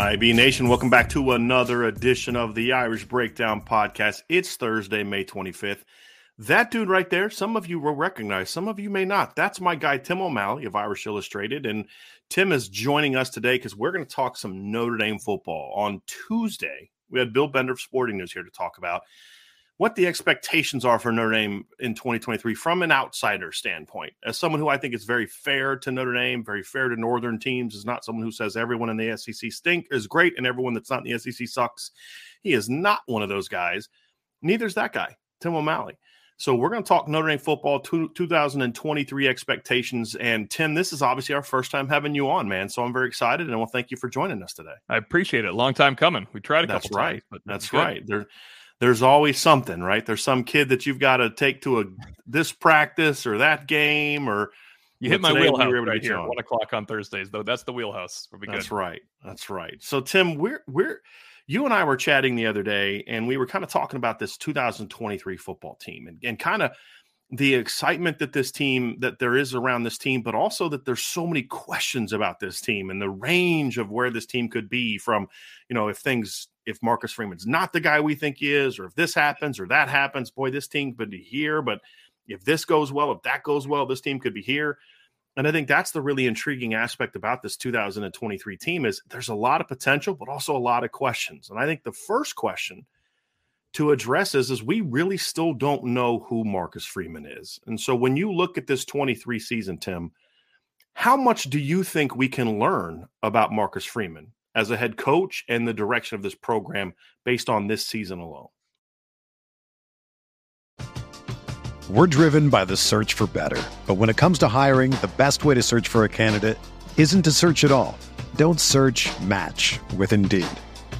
IB Nation, welcome back to another edition of the Irish Breakdown Podcast. It's Thursday, May 25th. That dude right there, some of you will recognize, some of you may not. That's my guy, Tim O'Malley of Irish Illustrated. And Tim is joining us today because we're going to talk some Notre Dame football. On Tuesday, we had Bill Bender of Sporting News here to talk about what the expectations are for Notre Dame in 2023 from an outsider standpoint. As someone who I think is very fair to Notre Dame, very fair to Northern teams, is not someone who says everyone in the SEC stink is great and everyone that's not in the SEC sucks. He is not one of those guys. Neither is that guy, Tim O'Malley. So we're going to talk Notre Dame football 2023 expectations. And Tim, this is obviously our first time having you on, man. So I'm very excited, and I want to thank you for joining us today. I appreciate it. Long time coming. We tried a That's couple right. times, but That's good. right. There, there's always something, right? There's some kid that you've got to take to a this practice or that game or You hit my we wheelhouse able right here. on. One o'clock on Thursdays, though. That's the wheelhouse. We'll That's good. right. That's right. So Tim, we're we're you and I were chatting the other day and we were kind of talking about this 2023 football team and, and kind of the excitement that this team that there is around this team, but also that there's so many questions about this team and the range of where this team could be from, you know, if things if Marcus Freeman's not the guy we think he is, or if this happens or that happens, boy, this team could be here. But if this goes well, if that goes well, this team could be here. And I think that's the really intriguing aspect about this 2023 team is there's a lot of potential, but also a lot of questions. And I think the first question to address is, is we really still don't know who Marcus Freeman is. And so when you look at this 23 season, Tim, how much do you think we can learn about Marcus Freeman as a head coach and the direction of this program based on this season alone? We're driven by the search for better. But when it comes to hiring, the best way to search for a candidate isn't to search at all. Don't search match with Indeed.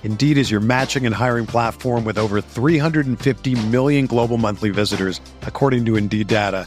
Indeed is your matching and hiring platform with over 350 million global monthly visitors, according to Indeed data,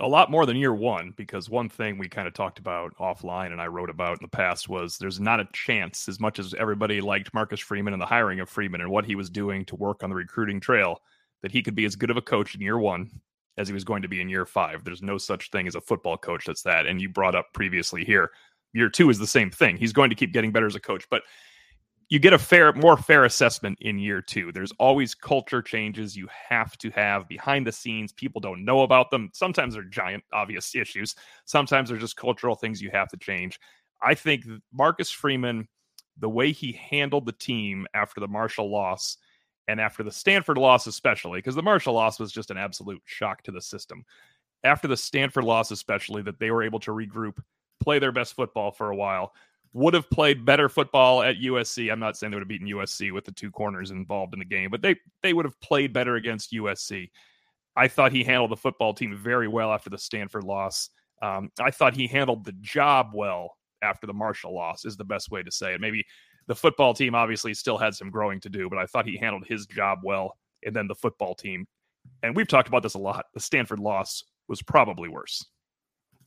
A lot more than year one because one thing we kind of talked about offline and I wrote about in the past was there's not a chance, as much as everybody liked Marcus Freeman and the hiring of Freeman and what he was doing to work on the recruiting trail, that he could be as good of a coach in year one as he was going to be in year five. There's no such thing as a football coach that's that. And you brought up previously here, year two is the same thing. He's going to keep getting better as a coach. But you get a fair, more fair assessment in year two. There's always culture changes you have to have behind the scenes. People don't know about them. Sometimes they're giant, obvious issues. Sometimes they're just cultural things you have to change. I think Marcus Freeman, the way he handled the team after the Marshall loss and after the Stanford loss, especially, because the Marshall loss was just an absolute shock to the system. After the Stanford loss, especially, that they were able to regroup, play their best football for a while, would have played better football at USC. I'm not saying they would have beaten USC with the two corners involved in the game, but they they would have played better against USC. I thought he handled the football team very well after the Stanford loss. Um, I thought he handled the job well after the Marshall loss, is the best way to say it. Maybe the football team obviously still had some growing to do, but I thought he handled his job well. And then the football team, and we've talked about this a lot, the Stanford loss was probably worse.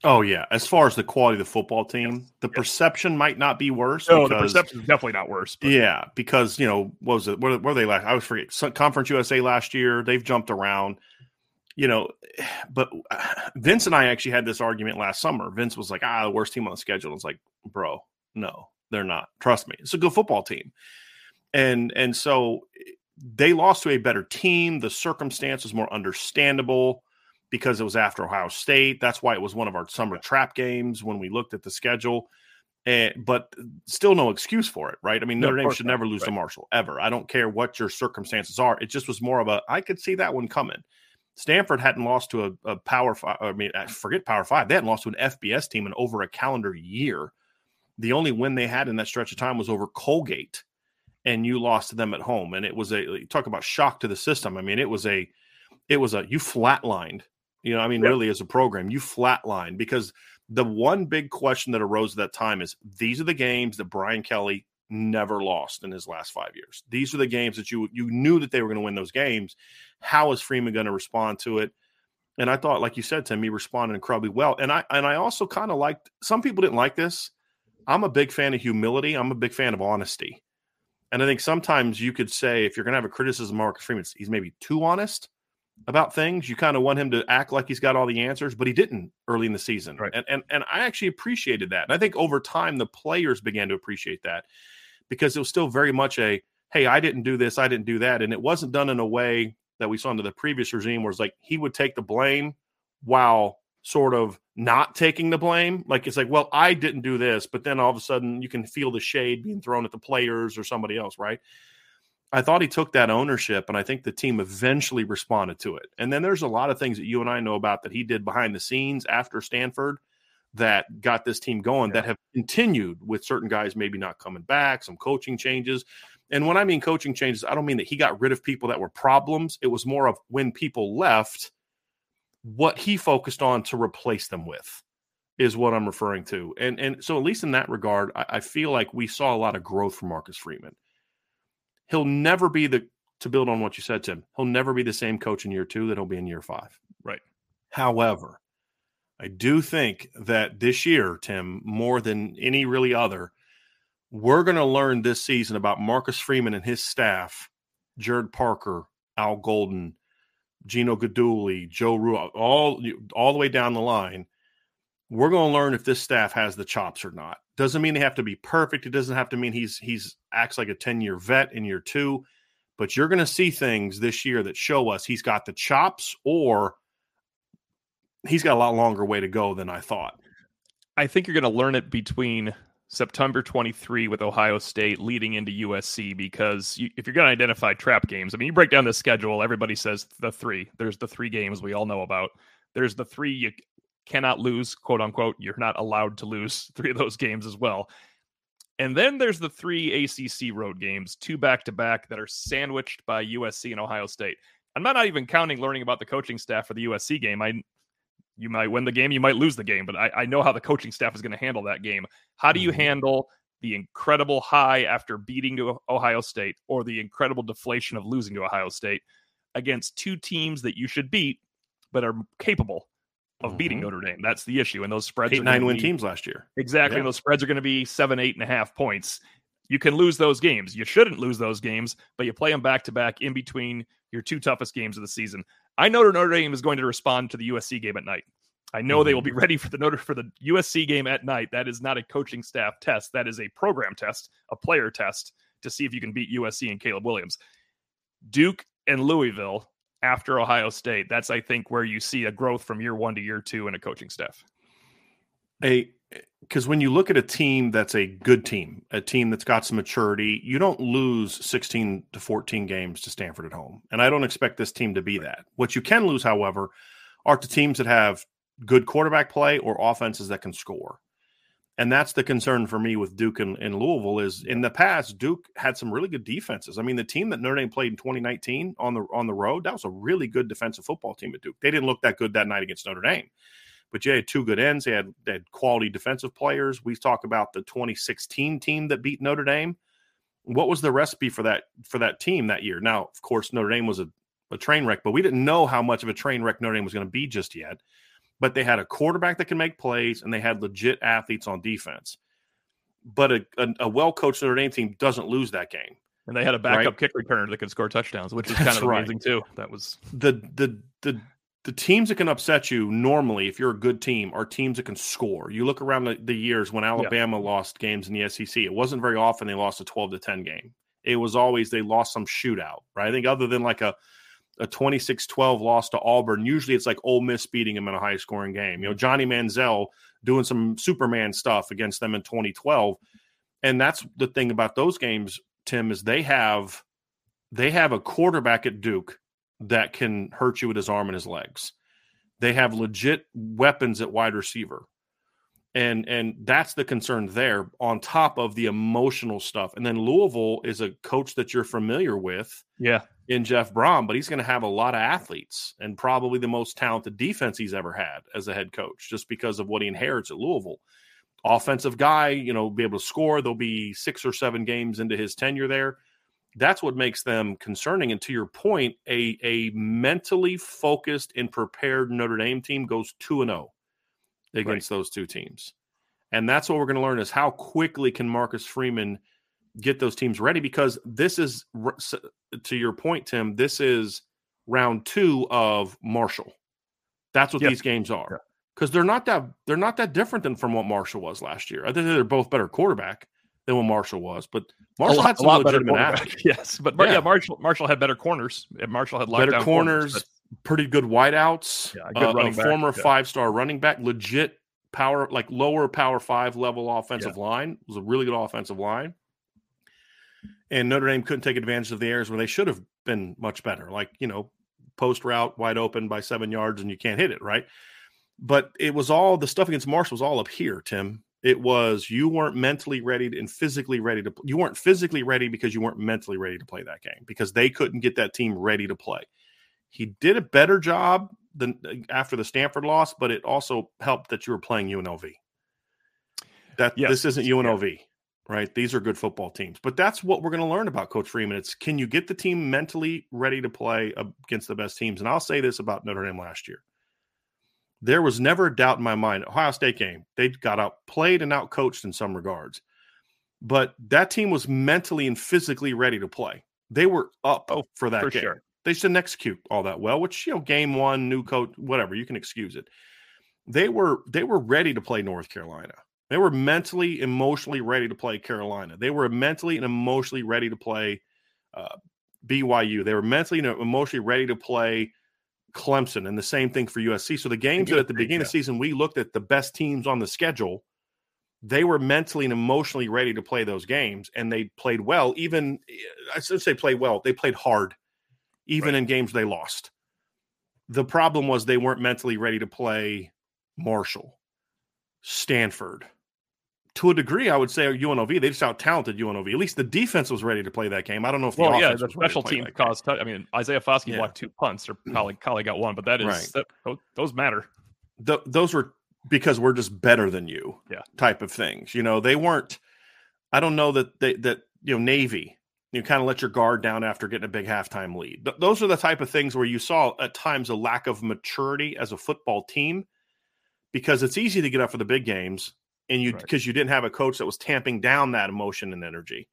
Oh yeah, as far as the quality of the football team, yes. the yes. perception might not be worse. No, because, the perception is definitely not worse. But. Yeah, because you know what was it? Where, where they last? I was forget. Conference USA last year. They've jumped around. You know, but Vince and I actually had this argument last summer. Vince was like, "Ah, the worst team on the schedule." It's like, bro, no, they're not. Trust me, it's a good football team. And and so they lost to a better team. The circumstance was more understandable because it was after Ohio State. That's why it was one of our summer trap games when we looked at the schedule. And, but still no excuse for it, right? I mean, Notre Dame should never lose right. to Marshall ever. I don't care what your circumstances are. It just was more of a I could see that one coming. Stanford hadn't lost to a, a power five. I mean, forget power five. They hadn't lost to an FBS team in over a calendar year. The only win they had in that stretch of time was over Colgate, and you lost to them at home. And it was a talk about shock to the system. I mean, it was a, it was a you flatlined you know, I mean, really, as a program, you flatline because the one big question that arose at that time is these are the games that Brian Kelly never lost in his last five years. These are the games that you you knew that they were going to win those games. How is Freeman going to respond to it? And I thought, like you said, to me, responded incredibly well. And I and I also kind of liked. Some people didn't like this. I'm a big fan of humility. I'm a big fan of honesty. And I think sometimes you could say if you're going to have a criticism of Marcus Freeman, he's maybe too honest about things. You kind of want him to act like he's got all the answers, but he didn't early in the season. Right. And, and and I actually appreciated that. And I think over time the players began to appreciate that because it was still very much a hey, I didn't do this, I didn't do that. And it wasn't done in a way that we saw under the previous regime where it's like he would take the blame while sort of not taking the blame. Like it's like, well, I didn't do this, but then all of a sudden you can feel the shade being thrown at the players or somebody else, right? I thought he took that ownership, and I think the team eventually responded to it. And then there's a lot of things that you and I know about that he did behind the scenes after Stanford that got this team going yeah. that have continued with certain guys maybe not coming back, some coaching changes. And when I mean coaching changes, I don't mean that he got rid of people that were problems. It was more of when people left, what he focused on to replace them with is what I'm referring to. And and so at least in that regard, I, I feel like we saw a lot of growth from Marcus Freeman he'll never be the to build on what you said, Tim. He'll never be the same coach in year two that he'll be in year five. Right. However, I do think that this year, Tim, more than any really other, we're going to learn this season about Marcus Freeman and his staff, Gerad Parker, Al Golden, Gino Guidugli, Joe Rua, all all the way down the line. We're going to learn if this staff has the chops or not. Doesn't mean they have to be perfect. It doesn't have to mean he's he's acts like a 10-year vet in year 2, but you're going to see things this year that show us he's got the chops or he's got a lot longer way to go than I thought. I think you're going to learn it between September 23 with Ohio State leading into USC because you, if you're going to identify trap games, I mean, you break down the schedule, everybody says the three. There's the three games we all know about. There's the three you cannot lose, quote unquote. You're not allowed to lose three of those games as well. And then there's the three ACC road games, two back to back that are sandwiched by USC and Ohio State. I'm not even counting learning about the coaching staff for the USC game. I you might win the game, you might lose the game, but I, I know how the coaching staff is going to handle that game. How do you mm-hmm. handle the incredible high after beating to Ohio State or the incredible deflation of losing to Ohio State against two teams that you should beat but are capable of mm-hmm. beating Notre Dame. That's the issue. And those spreads eight nine win be, teams last year. Exactly. Yeah. And those spreads are going to be seven, eight and a half points. You can lose those games. You shouldn't lose those games, but you play them back to back in between your two toughest games of the season. I know Notre Dame is going to respond to the USC game at night. I know mm-hmm. they will be ready for the Notre for the USC game at night. That is not a coaching staff test. That is a program test, a player test to see if you can beat USC and Caleb Williams. Duke and Louisville after Ohio State. That's I think where you see a growth from year one to year two in a coaching staff. A because when you look at a team that's a good team, a team that's got some maturity, you don't lose 16 to 14 games to Stanford at home. And I don't expect this team to be that. What you can lose, however, are to teams that have good quarterback play or offenses that can score. And that's the concern for me with Duke and, and, Louisville is in the past, Duke had some really good defenses. I mean, the team that Notre Dame played in 2019 on the on the road, that was a really good defensive football team at Duke. They didn't look that good that night against Notre Dame. But you had two good ends. They had, they had quality defensive players. We talk about the 2016 team that beat Notre Dame. What was the recipe for that for that team that year? Now, of course, Notre Dame was a, a train wreck, but we didn't know how much of a train wreck Notre Dame was going to be just yet but they had a quarterback that can make plays and they had legit athletes on defense. But a, a, a well coached Notre Dame team doesn't lose that game. And they had a backup right? kick returner that could score touchdowns, which is kind of amazing right. too. That was the the the the teams that can upset you normally, if you're a good team, are teams that can score. You look around the, the years when Alabama yeah. lost games in the SEC. It wasn't very often they lost a 12 to 10 game. It was always they lost some shootout, right? I think other than like a a 26-12 loss to Auburn, usually it's like Ole Miss beating them in a high scoring game. You know, Johnny Manziel doing some Superman stuff against them in 2012. And that's the thing about those games, Tim, is they have they have a quarterback at Duke that can hurt you with his arm and his legs. They have legit weapons at wide receiver. And and that's the concern there on top of the emotional stuff. And then Louisville is a coach that you're familiar with. Yeah in Jeff Brohm, but he's going to have a lot of athletes and probably the most talented defense he's ever had as a head coach, just because of what he inherits at Louisville. Offensive guy, you know, be able to score. There'll be six or seven games into his tenure there. That's what makes them concerning. And to your point, a a mentally focused and prepared Notre Dame team goes two and zero oh against right. those two teams, and that's what we're going to learn is how quickly can Marcus Freeman get those teams ready because this is to your point tim this is round 2 of Marshall that's what yep. these games are because they're not that they're not that different than from what Marshall was last year i think they're both better quarterback than what Marshall was but Marshall lot, had some legitimate athletes yes but yeah. yeah. Marshall Marshall had better corners Marshall had better corners, corners pretty good wideouts yeah, good uh, a former yeah. five star running back legit power like lower power five level offensive line it was a really good offensive line and Notre Dame couldn't take advantage of the errors where they should have been much better. Like you know, post route wide open by seven yards and you can't hit it right. But it was all the stuff against Marshall was all up here, Tim. It was you weren't mentally ready and physically ready to. You weren't physically ready because you weren't mentally ready to play that game because they couldn't get that team ready to play. He did a better job than uh, after the Stanford loss, but it also helped that you were playing UNLV. That yes. this isn't UNLV. Right? These are good football teams. But that's what we're going to learn about Coach Freeman. It's can you get the team mentally ready to play against the best teams? And I'll say this about Notre Dame last year. There was never a doubt in my mind. Ohio State game, they got outplayed and outcoached in some regards. But that team was mentally and physically ready to play. They were up oh, for that for game. Sure. They just didn't execute all that well, which you know, game one, new coach, whatever, you can excuse it. They were they were ready to play North Carolina. They were mentally, emotionally ready to play Carolina. They were mentally and emotionally ready to play uh, BYU. They were mentally and emotionally ready to play Clemson, and the same thing for USC. So the games that at the beginning yeah. of the season we looked at the best teams on the schedule, they were mentally and emotionally ready to play those games, and they played well. Even I should say play well. They played hard, even right. in games they lost. The problem was they weren't mentally ready to play Marshall, Stanford, to a degree, I would say UNLV. They just out talented UNLV. At least the defense was ready to play that game. I don't know if the well, yeah, the special team caused. T- I mean, Isaiah Foskey yeah. blocked two punts, or Collie, Collie got one, but that is right. that, those matter. The, those were because we're just better than you, yeah, type of things. You know, they weren't. I don't know that they that you know Navy. You kind of let your guard down after getting a big halftime lead. Th- those are the type of things where you saw at times a lack of maturity as a football team, because it's easy to get up for the big games and you because right. you didn't have a coach that was tamping down that emotion and energy.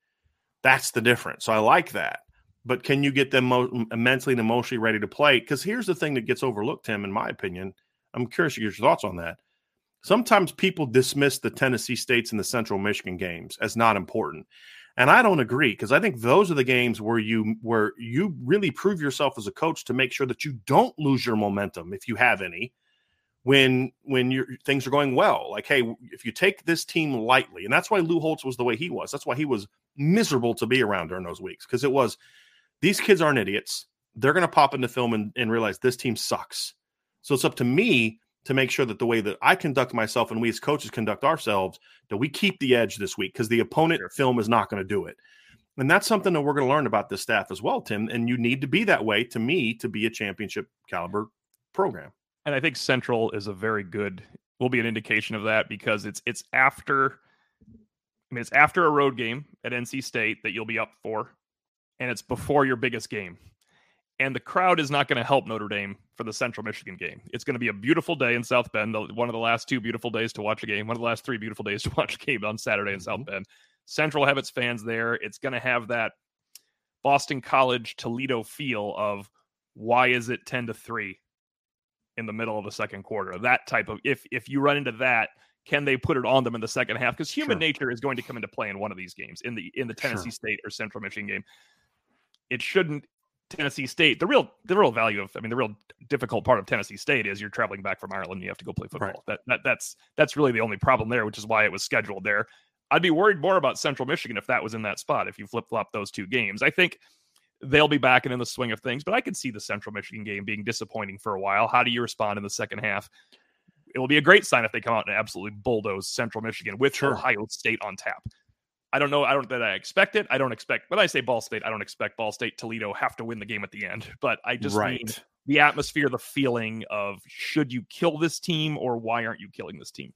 That's the difference. So I like that. But can you get them mo- mentally and emotionally ready to play? Because here's the thing that gets overlooked, Tim, in my opinion. I'm curious to get your thoughts on that. Sometimes people dismiss the Tennessee States and the Central Michigan games as not important. And I don't agree because I think those are the games where you where you really prove yourself as a coach to make sure that you don't lose your momentum if you have any when when your things are going well. Like, hey, if you take this team lightly, and that's why Lou Holtz was the way he was. That's why he was miserable to be around during those weeks because it was these kids aren't idiots. They're going to pop into film and, and realize this team sucks. So it's up to me to make sure that the way that I conduct myself and we as coaches conduct ourselves, that we keep the edge this week because the opponent film is not going to do it. And that's something that we're going to learn about this staff as well, Tim. And you need to be that way to me to be a championship caliber program. And I think Central is a very good will be an indication of that because it's it's after I mean it's after a road game at NC State that you'll be up for and it's before your biggest game. And the crowd is not going to help Notre Dame for the Central Michigan game. It's going to be a beautiful day in South Bend, one of the last two beautiful days to watch a game, one of the last three beautiful days to watch a game on Saturday in mm-hmm. South Bend. Central have its fans there. It's going to have that Boston College Toledo feel of why is it 10 to 3 in the middle of the second quarter. That type of if if you run into that, can they put it on them in the second half? Because human sure. nature is going to come into play in one of these games, in the in the Tennessee sure. State or Central Michigan game. It shouldn't Tennessee State. The real the real value of I mean the real difficult part of Tennessee State is you're traveling back from Ireland and you have to go play football. Right. That, that that's that's really the only problem there, which is why it was scheduled there. I'd be worried more about Central Michigan if that was in that spot, if you flip flop those two games. I think they'll be back and in the swing of things. But I could see the Central Michigan game being disappointing for a while. How do you respond in the second half? It will be a great sign if they come out and absolutely bulldoze Central Michigan with sure. Ohio State on tap. I don't know. I don't that I expect it. I don't expect when I say Ball State, I don't expect Ball State Toledo have to win the game at the end. But I just right. mean the atmosphere, the feeling of should you kill this team or why aren't you killing this team?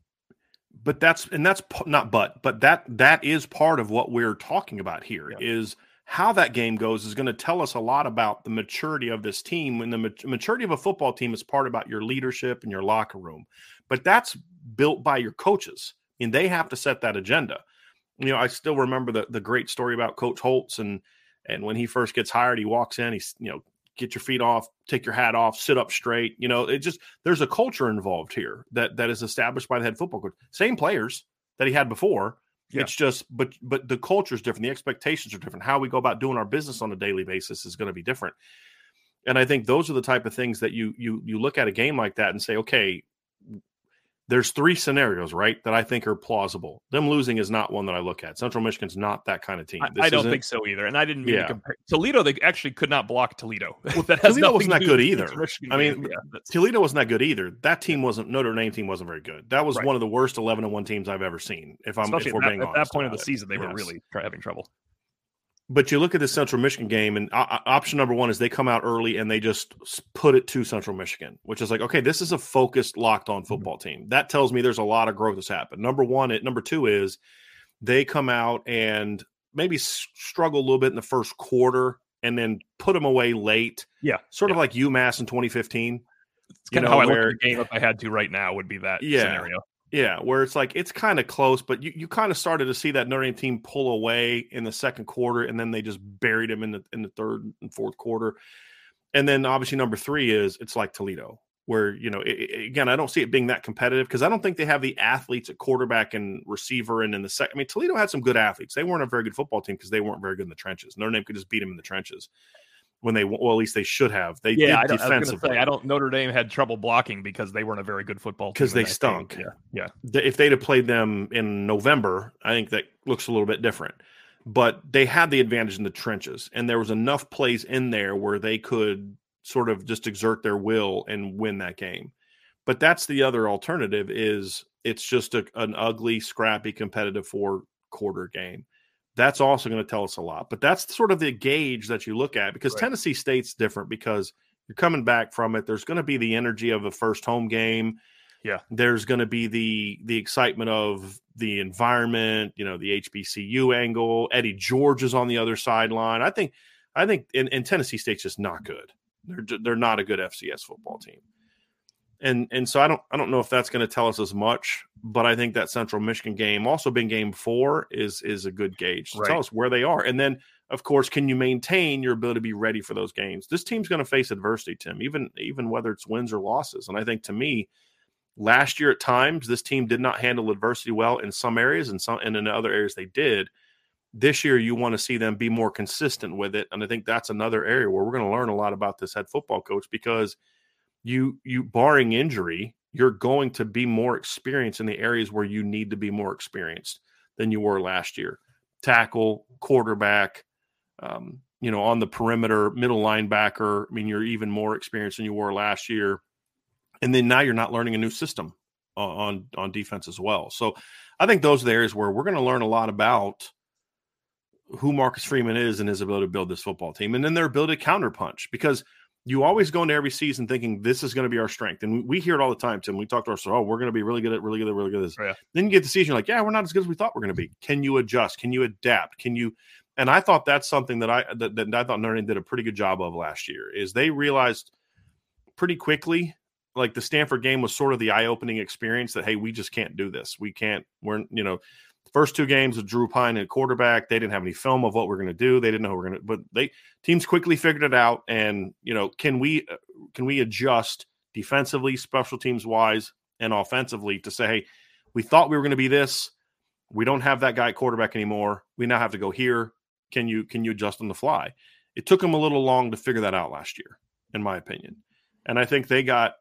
But that's and that's not but but that that is part of what we're talking about here yeah. is how that game goes is going to tell us a lot about the maturity of this team. When the maturity of a football team is part about your leadership and your locker room, but that's built by your coaches, and they have to set that agenda. You know, I still remember the the great story about Coach Holtz and and when he first gets hired, he walks in, he's you know, get your feet off, take your hat off, sit up straight. You know, it just there's a culture involved here that that is established by the head football coach. Same players that he had before, yeah. It's just, but but the culture is different. The expectations are different. How we go about doing our business on a daily basis is going to be different. And I think those are the type of things that you you you look at a game like that and say, okay, there's three scenarios, right, that I think are plausible. Them losing is not one that I look at. Central Michigan's not that kind of team. I, I don't think so either. And I didn't mean yeah. to compare Toledo. They actually could not block Toledo. Well, Toledo wasn't that good either. I mean, yeah, Toledo wasn't that good either. That team wasn't Notre Dame team wasn't very good. That was right. one of the worst eleven and one teams I've ever seen. If I'm Especially if we're at being at that point of the it. season, they yes. were really having trouble. But you look at the Central Michigan game, and uh, option number one is they come out early and they just put it to Central Michigan, which is like, okay, this is a focused, locked on mm-hmm. football team. That tells me there's a lot of growth that's happened. Number one, it number two is they come out and maybe struggle a little bit in the first quarter and then put them away late. Yeah, sort yeah. of like UMass in 2015. It's kind of how I look at the game if I had to right now would be that yeah, scenario. Yeah, where it's like it's kind of close, but you, you kind of started to see that Notre Dame team pull away in the second quarter, and then they just buried them in the in the third and fourth quarter. And then obviously number three is it's like Toledo, where you know it, it, again I don't see it being that competitive because I don't think they have the athletes at quarterback and receiver and in the second. I mean Toledo had some good athletes. They weren't a very good football team because they weren't very good in the trenches. Notre Dame could just beat them in the trenches when they well at least they should have. They yeah, I, defensively. I, say, I don't. Notre Dame had trouble blocking because they weren't a very good football team. because they stunk. Yeah, yeah. If they'd have played them in November, I think that looks a little bit different. But they had the advantage in the trenches, and there was enough plays in there where they could sort of just exert their will and win that game. But that's the other alternative is it's just a, an ugly, scrappy, competitive four quarter game that's also going to tell us a lot. But that's sort of the gauge that you look at because right. Tennessee State's different because you're coming back from it. There's going to be the energy of a first home game. Yeah. There's going to be the the excitement of the environment, you know, the HBCU angle. Eddie George is on the other sideline. I think I think in, Tennessee State's just not good. They're they're not a good FCS football team and and so I don't I don't know if that's going to tell us as much, but I think that Central Michigan game, also being game four, is is a good gauge to right. tell us where they are. And then, of course, can you maintain your ability to be ready for those games? This team's going to face adversity, Tim, even even whether it's wins or losses. And I think to me, last year at times this team did not handle adversity well in some areas, and some and in other areas they did. This year, you want to see them be more consistent with it, and I think that's another area where we're going to learn a lot about this head football coach because you you barring injury, you're going to be more experienced in the areas where you need to be more experienced than you were last year. Tackle, quarterback, um, you know, on the perimeter, middle linebacker. I mean, you're even more experienced than you were last year. And then now you're not learning a new system on on defense as well. So I think those are the areas where we're going to learn a lot about who Marcus Freeman is and his ability to build this football team, and then their ability to counterpunch because you always go into every season thinking this is going to be our strength. And we hear it all the time, Tim. We talk to ourselves, oh, we're going to be really good at really good at really good at this. Oh, yeah. Then you get the season, you're like, yeah, we're not as good as we thought we're going to be. Can you adjust? Can you adapt? Can you? And I thought that's something that I that, that I thought Notre Dame did a pretty good job of last year. Is they realized pretty quickly, like the Stanford game was sort of the eye opening experience that hey, we just can't do this. We can't. We're you know First two games with Drew Pyne at quarterback, they didn't have any film of what we're going to do. They didn't know we're going to, but they teams quickly figured it out. And you know, can we uh, can we adjust defensively, special teams wise, and offensively to say, hey, we thought we were going to be this. We don't have that guy quarterback anymore. We now have to go here. Can you can you adjust on the fly? It took them a little long to figure that out last year, in my opinion. And I think they got,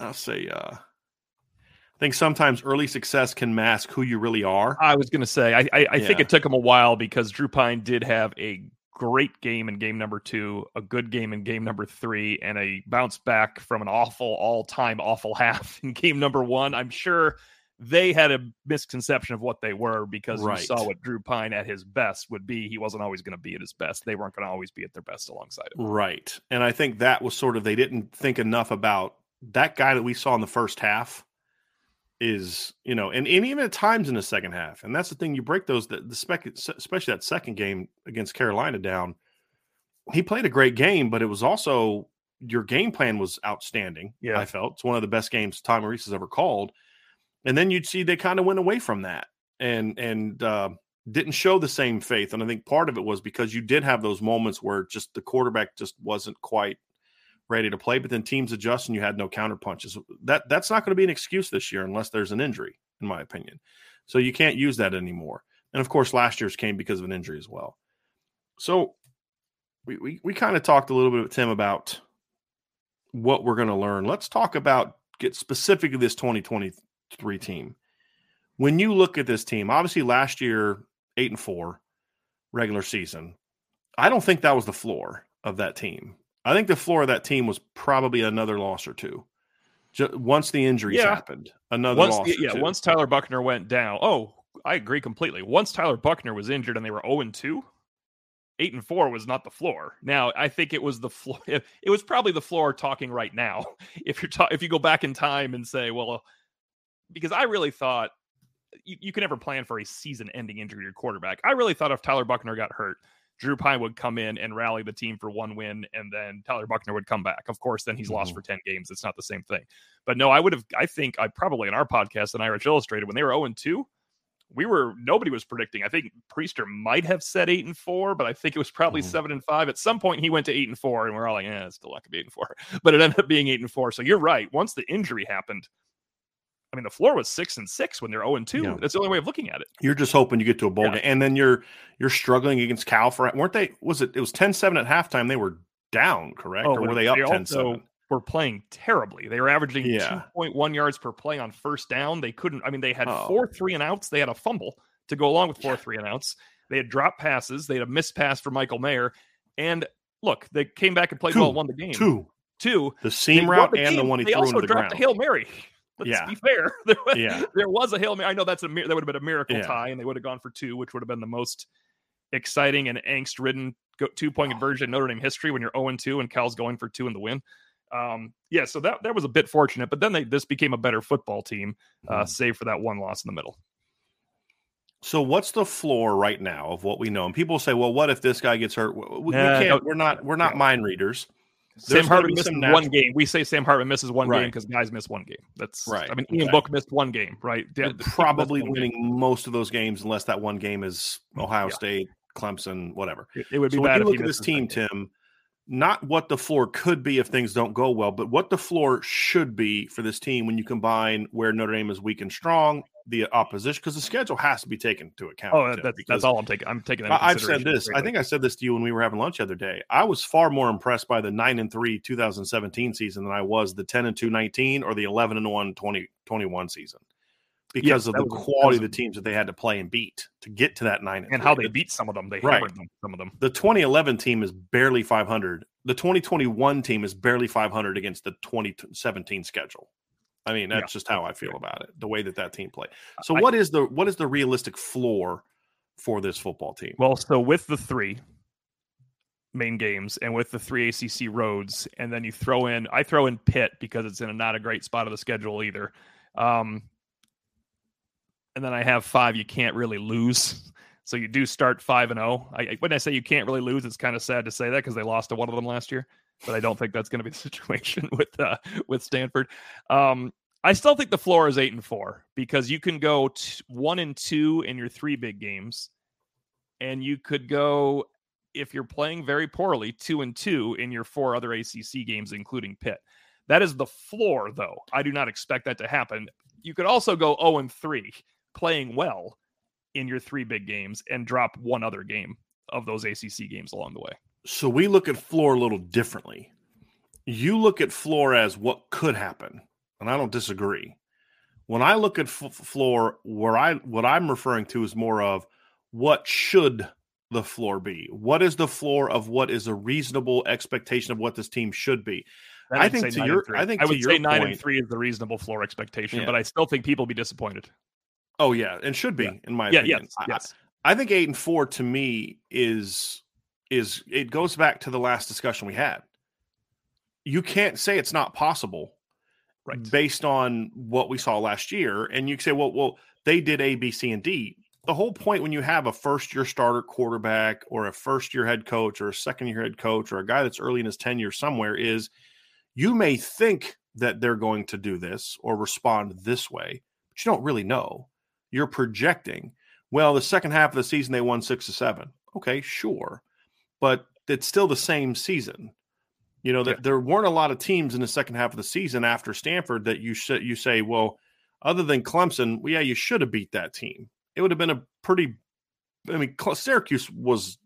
I'll say, uh, I think sometimes early success can mask who you really are. I was going to say, I, I, I yeah. think it took him a while because Drew Pyne did have a great game in game number two, a good game in game number three, and a bounce back from an awful, all time awful half in game number one. I'm sure they had a misconception of what they were because right. you saw what Drew Pyne at his best would be. He wasn't always going to be at his best. They weren't going to always be at their best alongside him. Right. And I think that was sort of, they didn't think enough about that guy that we saw in the first half is you know and, and even at times in the second half and that's the thing you break those the, the spec especially that second game against carolina down he played a great game but it was also your game plan was outstanding yeah. i felt. It's one of the best games tom Rees has ever called and then you'd see they kind of went away from that and and uh, didn't show the same faith and i think part of it was because you did have those moments where just the quarterback just wasn't quite ready to play, but then teams adjust and you had no counter punches. That that's not going to be an excuse this year unless there's an injury, in my opinion. So you can't use that anymore. And of course, last year's came because of an injury as well. So we we, we kind of talked a little bit with Tim about what we're going to learn. Let's talk about get specifically this 2023 team. When you look at this team, obviously last year eight and four regular season. I don't think that was the floor of that team. I think the floor of that team was probably another loss or two. Just once the injuries yeah. happened, another once loss. The, yeah, once Tyler Buchner went down. Oh, I agree completely. Once Tyler Buchner was injured and they were 0 and 2, 8 and 4 was not the floor. Now, I think it was the floor. It was probably the floor talking right now. If you're ta- if you go back in time and say, well, uh, because I really thought you, you can never plan for a season ending injury to your quarterback. I really thought if Tyler Buchner got hurt, Drew Pyne would come in and rally the team for one win, and then Tyler Buchner would come back. Of course, then he's mm-hmm. lost for 10 games. It's not the same thing. But no, I would have, I think I probably in our podcast and Irish Illustrated, when they were 0 2, we were nobody was predicting. I think Prister might have said eight and four, but I think it was probably mm-hmm. seven and five. At some point, he went to eight and four, and we're all like, "Yeah, it's still not be eight and four. But it ended up being eight and four. So you're right. Once the injury happened, I mean, the floor was six and six when they're zero oh and two. Yeah. That's the only way of looking at it. You're just hoping you get to a bowl yeah. game, and then you're you're struggling against Cal for weren't they? Was it? It was 10-7 at halftime. They were down, correct? Oh, or were they up 10-7? Were playing terribly. They were averaging yeah. two point one yards per play on first down. They couldn't. I mean, they had oh. four three and outs. They had a fumble to go along with four three and outs. They had dropped passes. They had a missed pass for Michael Mayer. And look, they came back and played two, well, won the game. Two, two. The seam route the and the one he they threw also into the dropped ground. a hail mary. Let's yeah. be fair. There was, yeah. there was a hail mary. I know that's a that would have been a miracle yeah. tie, and they would have gone for two, which would have been the most exciting and angst ridden two point conversion in Notre Dame history when you're 0 2 and Cal's going for two in the win. Um, yeah, so that that was a bit fortunate, but then they this became a better football team, uh, mm. save for that one loss in the middle. So what's the floor right now of what we know? And people say, "Well, what if this guy gets hurt?" We, we can't. We're not. We're not mind readers. Sam Hartman missed one game. We say Sam Hartman misses one right. game because guys miss one game. That's right. I mean, Ian. Book missed one game, right? probably winning game. most of those games unless that one game is Ohio yeah. State, Clemson, whatever. It, it would be so bad. When you look at this team, Tim, not what the floor could be if things don't go well, but what the floor should be for this team when you combine where Notre Dame is weak and strong the opposition because the schedule has to be taken into account. Oh, that's, that's all I'm taking. I'm taking. That. I, have said this. I think I said this to you when we were having lunch the other day. I was far more impressed by the nine and three 2017 season than I was the 10 and 2 19 or the 11 and 1 2021 season because yes, of the was, quality was, of the teams that they had to play and beat to get to that nine and, and how they beat some of them. They right. hammered them, some of them. The 2011 team is barely 500. The 2021 team is barely 500 against the 2017 schedule. I mean, that's yeah. just how I feel about it. The way that that team played. So, I, what is the what is the realistic floor for this football team? Well, so with the three main games and with the three ACC roads, and then you throw in I throw in Pitt because it's in a not a great spot of the schedule either. Um, and then I have five you can't really lose. So you do start five and zero. Oh. I, when I say you can't really lose, it's kind of sad to say that because they lost to one of them last year. But I don't think that's going to be the situation with uh, with Stanford. Um, I still think the floor is eight and four because you can go t- one and two in your three big games, and you could go if you're playing very poorly two and two in your four other ACC games, including Pitt. That is the floor, though. I do not expect that to happen. You could also go 0 and 3 playing well in your three big games and drop one other game of those ACC games along the way. So we look at floor a little differently. You look at floor as what could happen, and I don't disagree. When I look at f- floor, where I what I'm referring to is more of what should the floor be? What is the floor of what is a reasonable expectation of what this team should be? I think to your, I think I would say nine point, and three is the reasonable floor expectation, yeah. but I still think people will be disappointed. Oh yeah, and should be yeah. in my yeah, opinion. Yes, yes. I, I think eight and four to me is is it goes back to the last discussion we had. You can't say it's not possible, right? Based on what we saw last year, and you say, well, well, they did A, B, C, and D. The whole point when you have a first year starter quarterback or a first year head coach or a second year head coach or a guy that's early in his tenure somewhere is you may think that they're going to do this or respond this way, but you don't really know you're projecting, well, the second half of the season they won six to seven. Okay, sure. But it's still the same season. You know, that yeah. there weren't a lot of teams in the second half of the season after Stanford that you should you say, well, other than Clemson, well, yeah, you should have beat that team. It would have been a pretty I mean, Syracuse was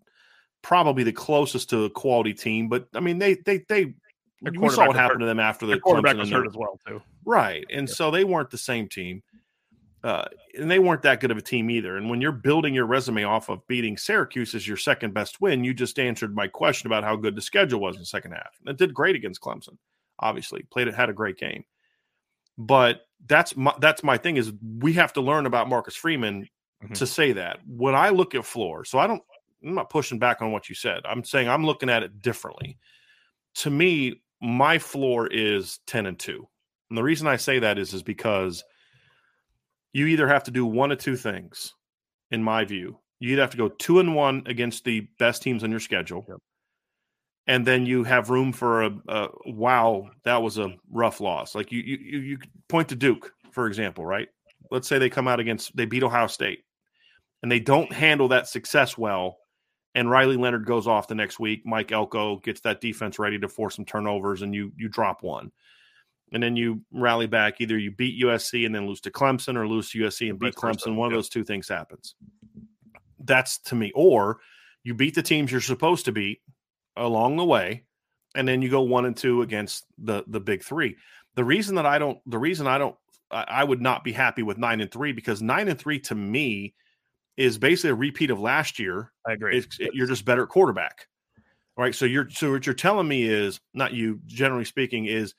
probably the closest to a quality team, but I mean, they they they we saw what happened hurt. to them after the quarterback Clemson was hurt as well too. Right, and yeah. so they weren't the same team uh, and they weren't that good of a team either. And when you're building your resume off of beating Syracuse as your second best win, you just answered my question about how good the schedule was in the second half. And it did great against Clemson. Obviously, played it, had a great game. But that's my that's my thing is we have to learn about Marcus Freeman mm-hmm. to say that. When I look at floor, so I don't I'm not pushing back on what you said. I'm saying I'm looking at it differently. To me, my floor is 10 and 2. And the reason I say that is is because – you either have to do one of two things, in my view. You either have to go two and one against the best teams on your schedule, yep. and then you have room for a, a, wow, that was a rough loss. Like you, you, you point to Duke, for example, right? Let's say they come out against they beat Ohio State, and they don't handle that success well, and Riley Leonard goes off the next week. Mike Elko gets that defense ready to force some turnovers, and you you drop one and then you rally back. Either you beat USC and then lose to Clemson, or lose to USC and beat Clemson. One of those two things happens. That's to me. Or you beat the teams you're supposed to beat along the way, and then you go one and two against the the big three. The reason that I don't, the reason I don't, I would not be happy with nine and three because nine and three to me is basically a repeat of last year. I agree. It, you're just better at quarterback. All right. So you're so what you're telling me is not you, generally speaking, is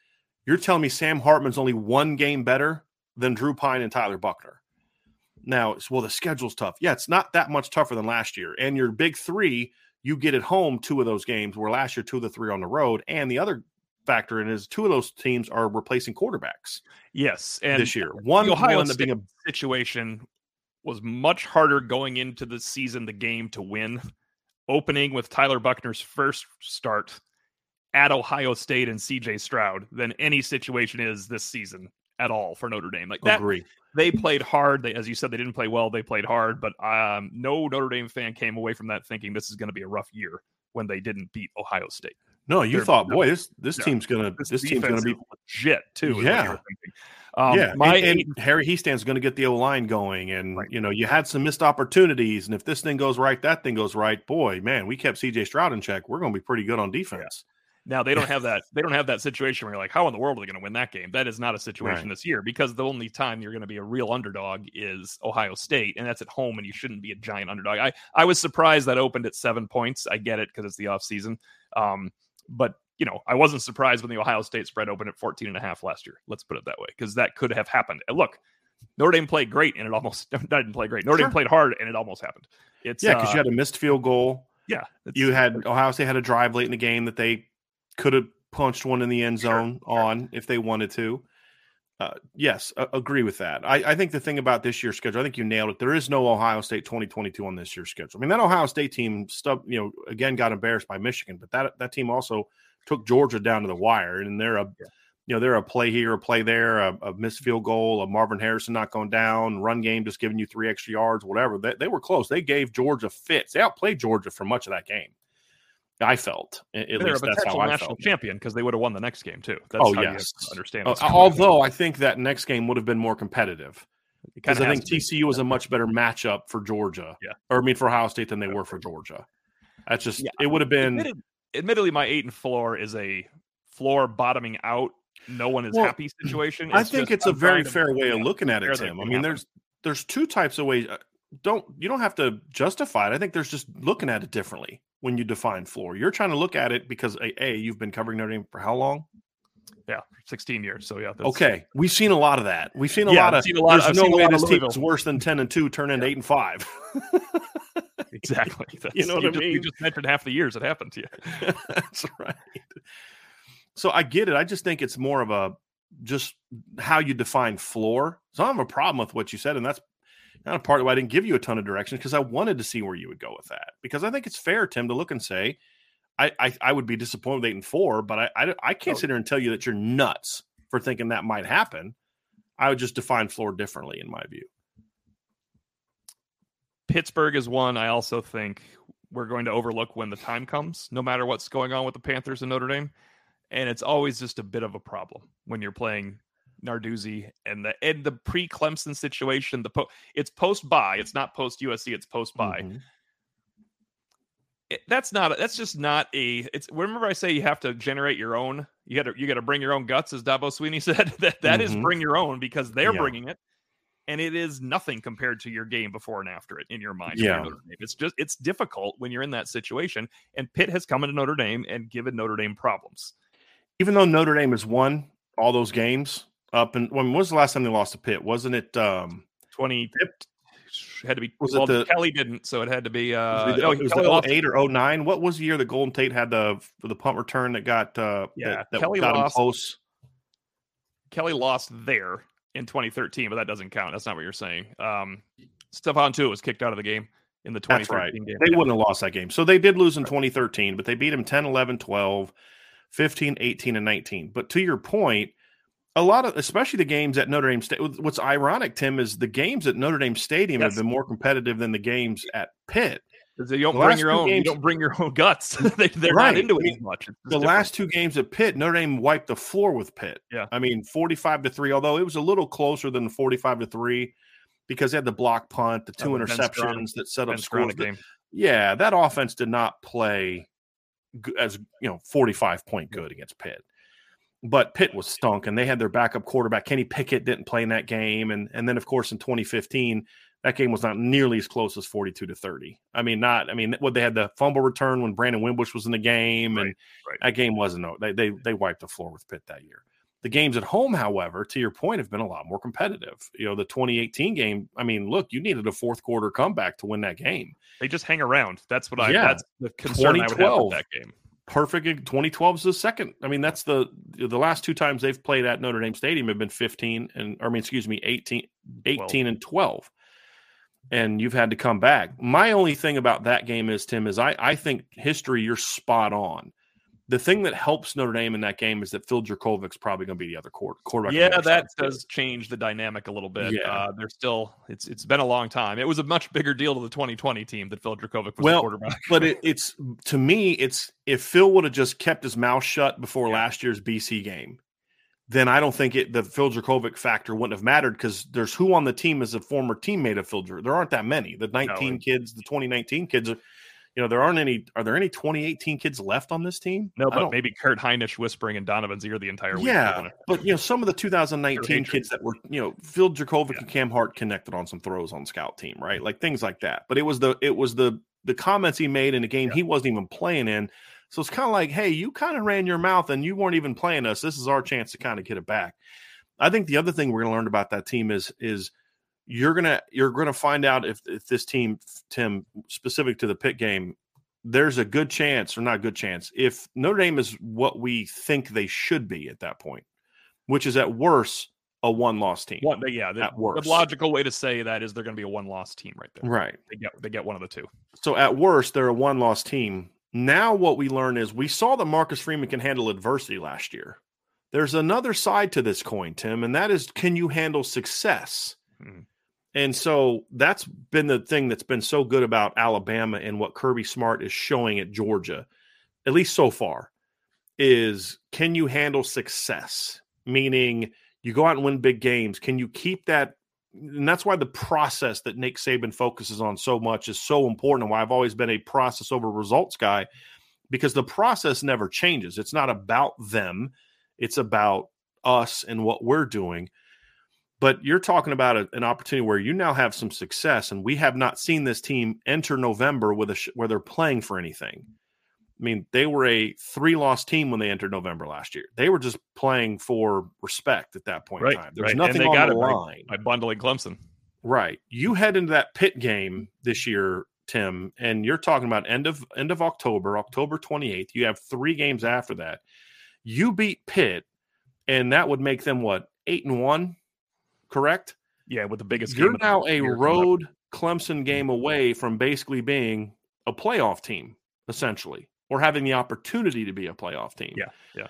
you're telling me Sam Hartman's only one game better than Drew Pyne and Tyler Buchner. Now, well, the schedule's tough. Yeah, it's not that much tougher than last year. And your big three, you get at home two of those games, where last year two of the three on the road. And the other factor in is two of those teams are replacing quarterbacks. Yes, and this year one the Ohio State being a situation was much harder going into the season, the game to win. Opening with Tyler Buchner's first start at Ohio State and CJ Stroud than any situation is this season at all for Notre Dame. Like that, Agree. they played hard. They, as you said, they didn't play well. They played hard, but um, no Notre Dame fan came away from that thinking this is going to be a rough year when they didn't beat Ohio State. No, you They're, thought, boy, this this yeah, team's gonna this, this team's gonna be legit too. Yeah. Um, yeah, my and, and Harry Hiestand's going to get the O line going, and right. you know you had some missed opportunities, and if this thing goes right, that thing goes right. Boy, man, we kept C.J. Stroud in check. We're going to be pretty good on defense. Yeah. Now they don't have that. They don't have that situation where you're like, how in the world are they going to win that game? That is not a situation right. this year because the only time you're going to be a real underdog is Ohio State, and that's at home, and you shouldn't be a giant underdog. I I was surprised that opened at seven points. I get it because it's the off season, um, but you know, I wasn't surprised when the Ohio State spread opened at 14 and a half last year. Let's put it that way, because that could have happened. And look, Notre Dame played great and it almost didn't play great. Notre sure. Dame played hard and it almost happened. It's yeah, because uh, you had a missed field goal. Yeah, you had Ohio State had a drive late in the game that they could have punched one in the end zone sure. on if they wanted to. Uh, yes, uh, agree with that. I, I, think the thing about this year's schedule, I think you nailed it. There is no Ohio State 2022 on this year's schedule. I mean, that Ohio State team stuff, you know, again got embarrassed by Michigan, but that that team also took Georgia down to the wire, and they're a yeah. you know they're a play here, a play there, a, a, missed field goal, a Marvin Harrison not going down, run game just giving you three extra yards, whatever. They, they were close. They gave Georgia fits. They outplayed Georgia for much of that game. I felt at they're least that's how I national felt. champion because they would have won the next game too. That's oh yes, understand. Uh, although I think that next game would have been more competitive because I think TCU was a much better matchup for Georgia. Yeah, or I mean for Ohio State than they were for Georgia. That's just yeah. it would have been. Admitted, admittedly, my eight and floor is a floor bottoming out. No one is well, happy situation. It's I think just, it's I'm a very fair way of looking at it, Tim. I mean, happen. there's there's two types of ways. Uh, don't you don't have to justify it. I think there's just looking at it differently when you define floor. You're trying to look at it because a, a you've been covering Notre Dame for how long? Yeah, 16 years. So yeah. Okay, we've seen a lot of that. We've seen a yeah, lot of. Seen a lot, there's I've no way this team is worse than 10 and two, turn into yeah. eight and five. exactly. That's, you know what you I just, mean? You just mentioned half the years it happened to you. That's right. So I get it. I just think it's more of a just how you define floor. So I have a problem with what you said, and that's kind of part of why I didn't give you a ton of directions because I wanted to see where you would go with that. Because I think it's fair, Tim, to look and say, I I, I would be disappointed with eight and four, but I I, I can't oh. sit here and tell you that you're nuts for thinking that might happen. I would just define floor differently, in my view. Pittsburgh is one I also think we're going to overlook when the time comes, no matter what's going on with the Panthers and Notre Dame. And it's always just a bit of a problem when you're playing Narduzzi and the and the pre Clemson situation. The po- it's post bye, it's not post USC, it's post bye. Mm-hmm. It, that's not that's just not a it's remember I say you have to generate your own you got to you got to bring your own guts as Dabo Swinney said that that mm-hmm. is bring your own because they're yeah. bringing it and it is nothing compared to your game before and after it in your mind. Yeah, it's just it's difficult when you're in that situation. And Pitt has come into Notre Dame and given Notre Dame problems. Even though Notre Dame has won all those games, up and when was the last time they lost to Pitt? Wasn't it um 20 had to be was well, it the Kelly didn't, so it had to be uh no, it was the 08 or 09. What was the year that Golden Tate had the the punt return that got uh yeah, that, that Kelly got lost, close? Kelly lost there in 2013, but that doesn't count. That's not what you're saying. Um Stephon Tuitt was kicked out of the game in the 2013 right. game. They wouldn't have lost that game. So they did lose in 2013, but they beat him 10, 11, 12, 15, 18, and 19. But to your point, a lot of, especially the games at Notre Dame State. What's ironic, Tim, is the games at Notre Dame Stadium yes. have been more competitive than the games at Pitt. You don't the bring your own. Games, you don't bring your own guts. they, are right. not into it as much. the different. last two games at Pitt, Notre Dame wiped the floor with Pitt. Yeah, I mean, forty-five to three. Although it was a little closer than forty-five to three, because they had the block punt, the two interceptions that set up scores. Game. Yeah, that offense did not play as you know forty-five point good against Pitt but Pitt was stunk, and they had their backup quarterback Kenny Pickett didn't play in that game, and and then of course in 2015 that game was not nearly as close as 42 to 30. I mean, not I mean what they had the fumble return when Brandon Wimbush was in the game, and right. that game wasn't they they they wiped the floor with Pitt that year. The games at home, however, to your point, have been a lot more competitive. You know, the 2018 game. I mean, look, you needed a fourth quarter comeback to win that game. They just hang around. That's what I. Yeah, that's the concern I would have with that game perfect 2012 is the second i mean that's the the last two times they've played at notre dame stadium have been 15 and i mean excuse me 18 18 12. and 12 and you've had to come back. My only thing about that game is tim is i i think history you're spot on the thing that helps Notre Dame in that game is that Phil Jurkovec's probably going to be the other quarterback. Yeah, that does change the dynamic a little bit. Yeah. Uh, they're still it's it's been a long time. It was a much bigger deal to the 2020 team that Phil Jurkovec was well, quarterback. but it, it's to me, it's if Phil would have just kept his mouth shut before yeah. last year's BC game, then I don't think it the Phil Jurkovec factor wouldn't have mattered because there's who on the team is a former teammate of Phil. There aren't that many. The 19 no. kids, the 2019 kids are you know, there aren't any. Are there any 2018 kids left on this team? No, but maybe Kurt Heinisch whispering in Donovan's ear the entire week. Yeah, but you know, some of the 2019 kids that were, you know, Phil Jurkovec yeah. and Cam Hart connected on some throws on scout team, right? Like things like that. But it was the it was the the comments he made in a game yeah. he wasn't even playing in. So it's kind of like, hey, you kind of ran your mouth and you weren't even playing us. This is our chance to kind of get it back. I think the other thing we're going to learn about that team is is you're gonna you're gonna find out if if this team Tim specific to the pit game there's a good chance, or not a good chance, if Notre Dame is what we think they should be at that point, which is at worst a one loss team. One, yeah, the, at worst. the logical way to say that is they're going to be a one loss team right there. Right. They get they get one of the two. So at worst, they're a one loss team. Now what we learn is we saw that Marcus Freeman can handle adversity last year. There's another side to this coin, Tim, and that is can you handle success? Mm-hmm. And so that's been the thing that's been so good about Alabama and what Kirby Smart is showing at Georgia, at least so far, is can you handle success? Meaning you go out and win big games. Can you keep that? And that's why the process that Nick Saban focuses on so much is so important and why I've always been a process over results guy because the process never changes. It's not about them, it's about us and what we're doing. But you're talking about a, an opportunity where you now have some success, and we have not seen this team enter November with a sh- where they're playing for anything. I mean, they were a three-loss team when they entered November last year. They were just playing for respect at that point right, in time. There's right. nothing on the line by, by bundling Clemson. Right. You head into that pit game this year, Tim, and you're talking about end of end of October, October 28th. You have three games after that. You beat Pitt, and that would make them what eight and one correct? Yeah, with the biggest. You're now a road Clemson game away from basically being a playoff team, essentially, or having the opportunity to be a playoff team. Yeah, yeah.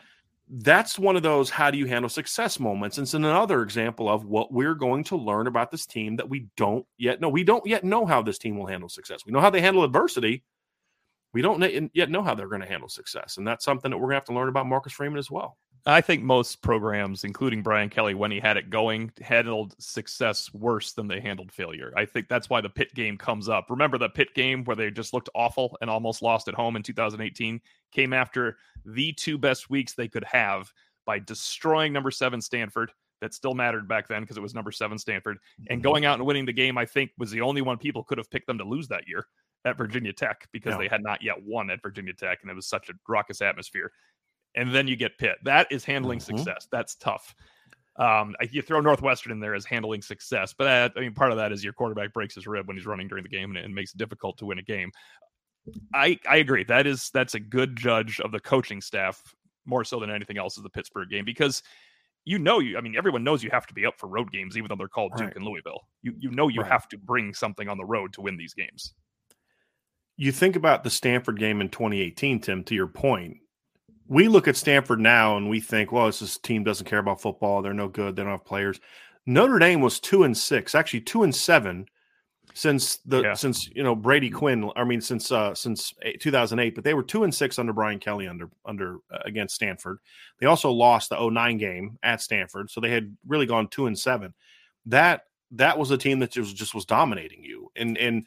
That's one of those how do you handle success moments. And it's another example of what we're going to learn about this team that we don't yet know. We don't yet know how this team will handle success. We know how they handle adversity. We don't yet know how they're going to handle success. And that's something that we're going to have to learn about Marcus Freeman as well. I think most programs, including Brian Kelly, when he had it going, handled success worse than they handled failure. I think that's why the pit game comes up. Remember the pit game where they just looked awful and almost lost at home in 2018 came after the two best weeks they could have by destroying number seven Stanford. That still mattered back then because it was number seven Stanford. And mm-hmm. going out and winning the game, I think, was the only one people could have picked them to lose that year at Virginia Tech because they had not yet won at Virginia Tech and it was such a raucous atmosphere and then you get Pitt. That is handling mm-hmm. success. That's tough. Um, you throw Northwestern in there as handling success, but that, I mean, part of that is your quarterback breaks his rib when he's running during the game, and it makes it difficult to win a game. I I agree. That is that's a good judge of the coaching staff more so than anything else is the Pittsburgh game because you know you I mean everyone knows you have to be up for road games even though they're called Duke right. and Louisville. You you know you right. have to bring something on the road to win these games. You think about the Stanford game in 2018, Tim, to your point we look at Stanford now and we think, well, this team doesn't care about football. They're no good. They don't have players. Notre Dame was two and six, actually two and seven since the yeah. since you know Brady Quinn. I mean, since uh since 2008, but they were two and six under Brian Kelly under under uh, against Stanford. They also lost the 09 game at Stanford, so they had really gone two and seven. That that was a team that just just was dominating you, and and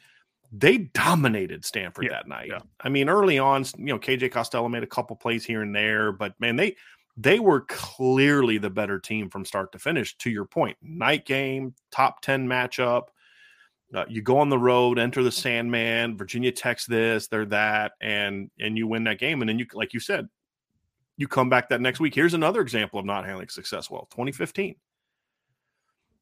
they dominated Stanford yeah, that night. Yeah. I mean, early on, you know, KJ Costello made a couple plays here and there, but man, they they were clearly the better team from start to finish. To your point, night game, top ten matchup. Uh, you go on the road, enter the Sandman. Virginia Tech's this, they're that, and and you win that game, and then you, like you said, you come back that next week. Here's another example of not handling success well. 2015.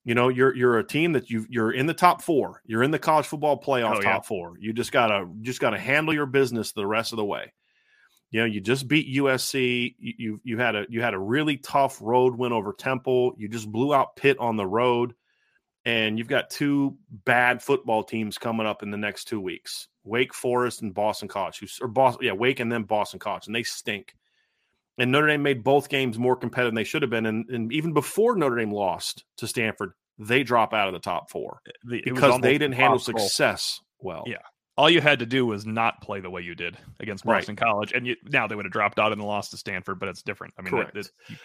You know, you're you're a team that you you're in the top four. You're in the college football playoff oh, top yeah. four. You just gotta just gotta handle your business the rest of the way. You know, you just beat USC. You, you you had a you had a really tough road win over Temple. You just blew out Pitt on the road, and you've got two bad football teams coming up in the next two weeks: Wake Forest and Boston College. Who or Boston, yeah, Wake and then Boston College, and they stink. And Notre Dame made both games more competitive than they should have been. And, and even before Notre Dame lost to Stanford, they drop out of the top four eh, the, because they didn't handle success well. Yeah. All you had to do was not play the way you did against Boston right. College, and you, now they would have dropped out and lost to Stanford. But it's different. I mean, it, it, you,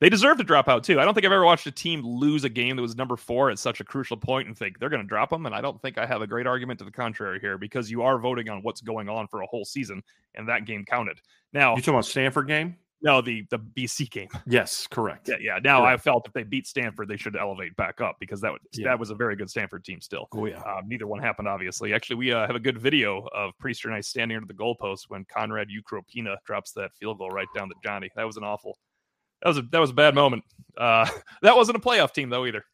they deserve to drop out too. I don't think I've ever watched a team lose a game that was number four at such a crucial point and think they're going to drop them. And I don't think I have a great argument to the contrary here because you are voting on what's going on for a whole season, and that game counted. Now, you talking about Stanford game? No, the the BC game. Yes, correct. Yeah, yeah. Now correct. I felt if they beat Stanford, they should elevate back up because that yeah. that was a very good Stanford team still. Oh yeah. Um, neither one happened, obviously. Actually, we uh, have a good video of Prister and I standing under the goalpost when Conrad Ukropina drops that field goal right down to Johnny. That was an awful. That was a that was a bad moment. Uh, that wasn't a playoff team though either.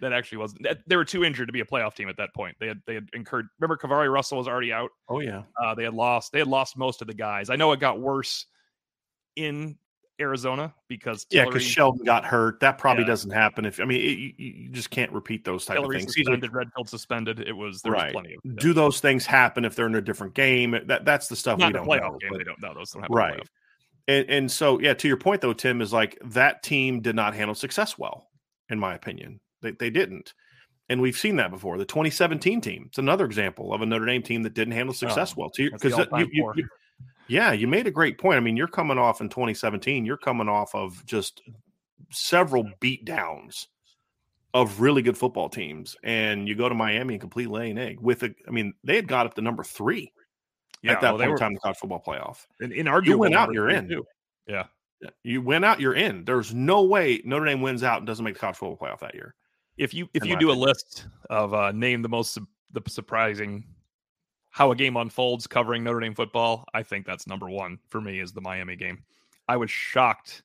That actually wasn't. They were too injured to be a playoff team at that point. They had they had incurred. Remember, KeiVarae Russell was already out. Oh yeah. Uh, they had lost. They had lost most of the guys. I know it got worse in Arizona because Tillery, yeah, because Sheldon got hurt. That probably yeah. doesn't happen. If I mean, it, you, you, just can't repeat those type Tillery of things. Suspended, Redfield suspended. It was there right. was plenty of. Do those things happen if they're in a different game? That that's the stuff Not we don't playoff know. Game, but, they don't know those. Don't happen right. And and so yeah, to your point though, Tim is like that team did not handle success well, in my opinion. They they didn't. And we've seen that before. The 2017 team. It's another example of a Notre Dame team that didn't handle success oh, well. Because you, you, you, yeah, you made a great point. I mean, you're coming off in 2017, you're coming off of just several beat downs of really good football teams. And you go to Miami and complete laying egg with a, I mean, they had got up to number three yeah, at that well, point in time in the college football playoff. And in our you went out, you're in. Too. Yeah. You went out, you're in. There's no way Notre Dame wins out and doesn't make the college football playoff that year. If you if you do opinion. a list of uh, name the most the surprising how a game unfolds covering Notre Dame football, I think that's number one for me is the Miami game. I was shocked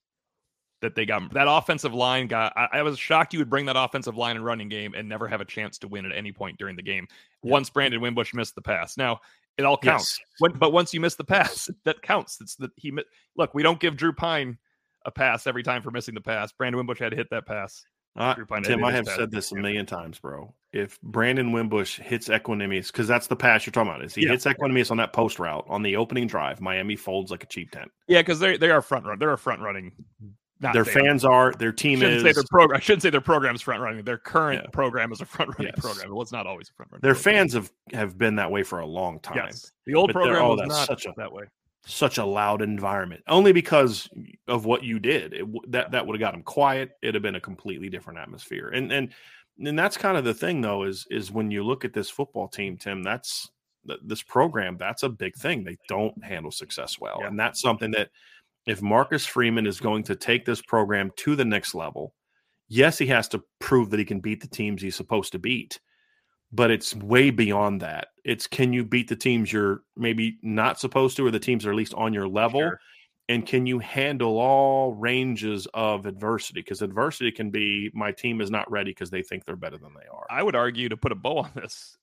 that they got that offensive line got I, I, was shocked you would bring that offensive line and running game and never have a chance to win at any point during the game yeah. once Brandon Wimbush missed the pass. Now it all counts. Yes. When, but once you miss the pass, that counts. It's that he look, we don't give Drew Pyne a pass every time for missing the pass. Brandon Wimbush had to hit that pass. Uh, Tim, I have said this a million times, bro. If Brandon Wimbush hits Equanimeous, because that's the pass you're talking about, is he yeah. hits Equanimeous on that post route on the opening drive, Miami folds like a cheap tent. Yeah, because they they are front run. They're a front running. Their fans are. Their team is. Say their program. I shouldn't say their program's front running. Their current yeah. program is a front running yes. program. Well, it's not always a front running. Their program. fans have have been that way for a long time. Yes. The old program oh, was not such a, that way such a loud environment only because of what you did. It, that that would have got them quiet. It'd have been a completely different atmosphere. And and and that's kind of the thing though is is when you look at this football team, Tim. That's this program. That's a big thing. They don't handle success well, yeah. and that's something that if Marcus Freeman is going to take this program to the next level, yes, he has to prove that he can beat the teams he's supposed to beat but it's way beyond that. It's can you beat the teams you're maybe not supposed to, or the teams that are at least on your level? Sure. And can you handle all ranges of adversity? Because adversity can be my team is not ready because they think they're better than they are. I would argue to put a bow on this,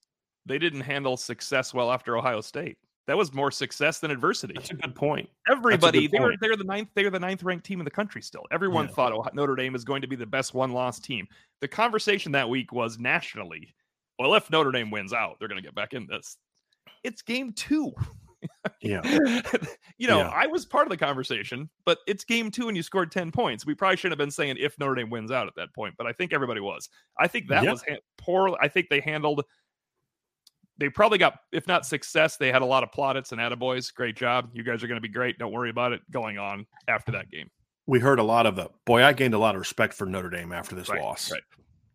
they didn't handle success well after Ohio State. That was more success than adversity. That's a good point. Everybody, good they were they're the ninth, they're the ninth ranked team in the country still. Everyone yeah. thought oh, Notre Dame is going to be the best one loss team. The conversation that week was nationally well, if Notre Dame wins out, they're going to get back in this. It's game two. yeah. you know, yeah. I was part of the conversation, but it's game two and you scored 10 points. We probably shouldn't have been saying if Notre Dame wins out at that point, but I think everybody was. I think that was ha- poor. I think they handled, they probably got, if not success, they had a lot of plaudits and attaboys. Great job. You guys are going to be great. Don't worry about it going on after that game. We heard a lot of the, boy, I gained a lot of respect for Notre Dame after this right, loss. Right.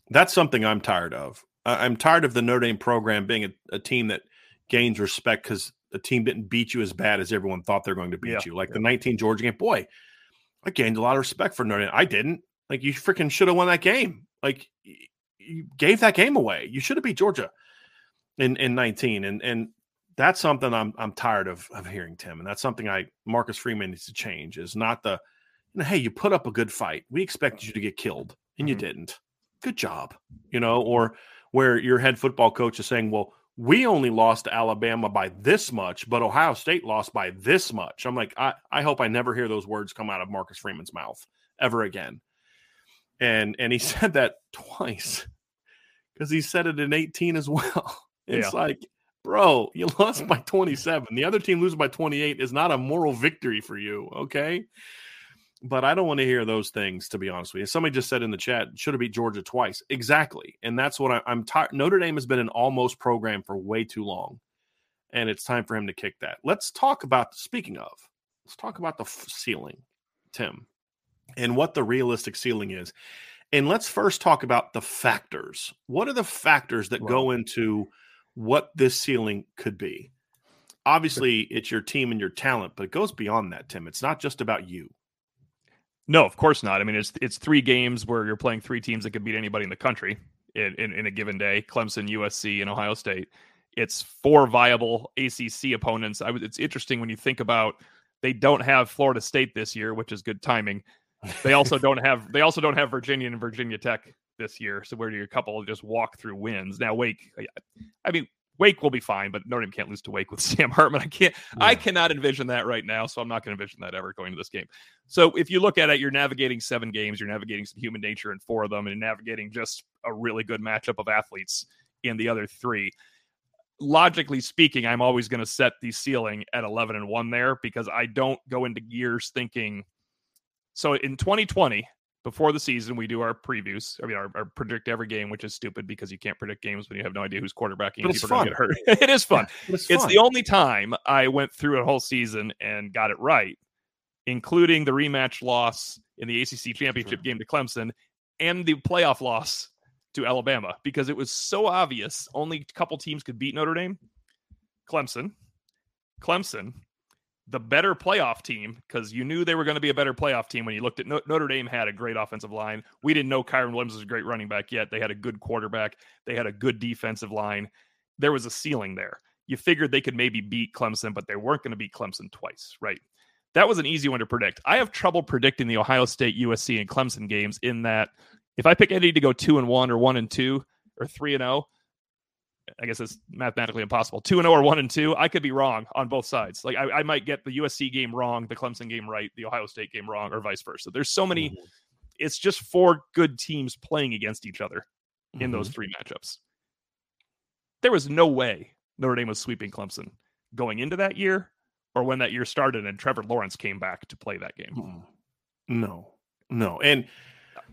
That's something I'm tired of. I'm tired of the Notre Dame program being a, a team that gains respect because the team didn't beat you as bad as everyone thought they're going to beat yeah, you. Like yeah. the 19 Georgia game, boy, I gained a lot of respect for Notre Dame. I didn't. Like you freaking should have won that game. Like you gave that game away. You should have beat Georgia in in 19. And and that's something I'm I'm tired of of hearing, Tim. And that's something I Marcus Freeman needs to change. Is not the you know, hey, you put up a good fight. We expected you to get killed, and mm-hmm. you didn't. Good job. You know, or where your head football coach is saying, well, we only lost to Alabama by this much, but Ohio State lost by this much. I'm like, I, I hope I never hear those words come out of Marcus Freeman's mouth ever again. And and he said that twice because he said it in 18 as well. It's yeah. like, bro, you lost by mm. 27. The other team losing by 28 is not a moral victory for you. Okay but I don't want to hear those things, to be honest with you. Somebody just said in the chat, should have beat Georgia twice. Exactly. And that's what I, am tired. Notre Dame has been an almost program for way too long. And it's time for him to kick that. Let's talk about, speaking of, let's talk about the f- ceiling, Tim. and what the realistic ceiling is. And let's first talk about the factors. What are the factors that go into what this ceiling could be? Obviously, it's your team and your talent, but it goes beyond that, Tim. It's not just about you. No, of course not. I mean, it's it's three games where you're playing three teams that could beat anybody in the country in, in, in a given day: Clemson, USC, and Ohio State. It's four viable ACC opponents. I was. It's interesting when you think about they don't have Florida State this year, which is good timing. They also don't have they also don't have Virginia and Virginia Tech this year. So where do you a couple just walk through wins? Now Wake, uh, I mean Wake will be fine, but Notre Dame can't lose to Wake with Sam Hartman. I can't yeah. I cannot envision that right now, so I'm not going to envision that ever going to this game. So if you look at it, you're navigating seven games, you're navigating some human nature in four of them, and navigating just a really good matchup of athletes in the other three logically speaking, I'm always going to set the ceiling at 11 and 1 there because I don't go into years thinking. So in 2020, before the season, we do our previews. I mean, our, our, predict every game, which is stupid because you can't predict games when you have no idea who's quarterbacking. But people get hurt. it is fun. it's, it's the only time I went through a whole season and got it right, including the rematch loss in the ACC championship sure. game to Clemson and the playoff loss to Alabama because it was so obvious only a couple teams could beat Notre Dame. Clemson, Clemson, the better playoff team because you knew they were going to be a better playoff team when you looked at Notre Dame had a great offensive line. We didn't know Kyren Williams was a great running back yet. They had a good quarterback. They had a good defensive line. There was a ceiling there. You figured they could maybe beat Clemson, but they weren't going to beat Clemson twice, right? That was an easy one to predict. I have trouble predicting the Ohio State, USC, and Clemson games in that if I pick any to go two and one or one and two or three and oh, I guess it's mathematically impossible. Two and zero oh or one and two, I could be wrong on both sides. Like I, I, might get the USC game wrong, the Clemson game right, the Ohio State game wrong, or vice versa. There's so many. Mm-hmm. It's just four good teams playing against each other in mm-hmm. those three matchups. There was no way Notre Dame was sweeping Clemson going into that year, or when that year started and Trevor Lawrence came back to play that game. No, no, and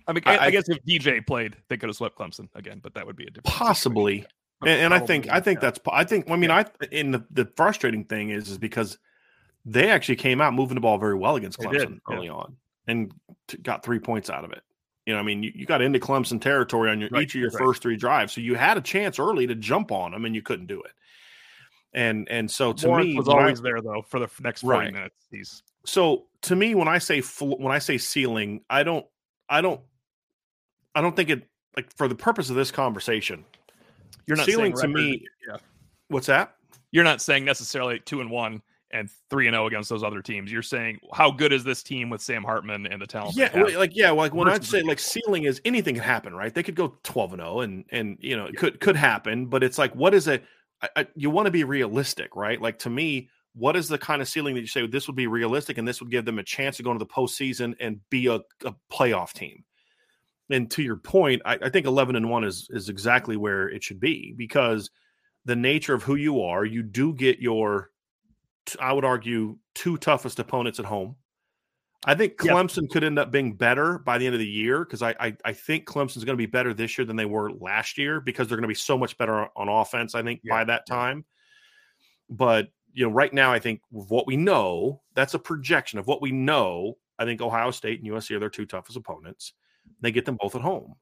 I mean, I, I, guess if DJ played, they could have swept Clemson again, but that would be a different possibly. And, and I think I think that's I think I mean I in the the frustrating thing is is because they actually came out moving the ball very well against Clemson early yeah. on and t- got three points out of it. You know, I mean, you, you got into Clemson territory on your right, each of your right. first three drives, so you had a chance early to jump on them, and you couldn't do it. And and so to Lawrence me, was always I, there though for the next forty right. minutes. He's so to me when I say when I say ceiling, I don't I don't I don't think it like for the purpose of this conversation. You're not ceiling to me. Yeah. What's that? You're not saying necessarily two and one and three and zero oh against those other teams. You're saying how good is this team with Sam Hartman and the talent? Yeah, like yeah, like when I'd say like ceiling is anything can happen, right? They could go twelve and zero, and and you know it could could happen, but it's like what is it? You want to be realistic, right? Like to me, what is the kind of ceiling that you say this would be realistic and this would give them a chance to go into the postseason and be a, a playoff team? And to your point, I, I, think eleven and one is is exactly where it should be because the nature of who you are, you do get your, I would argue, two toughest opponents at home. I think Clemson could end up being better by the end of the year because I, I, I think Clemson's going to be better this year than they were last year because they're going to be so much better on offense. I think by that time, but you know, right now I think what we know that's a projection of what we know. I think Ohio State and USC are their two toughest opponents. They get them both at home.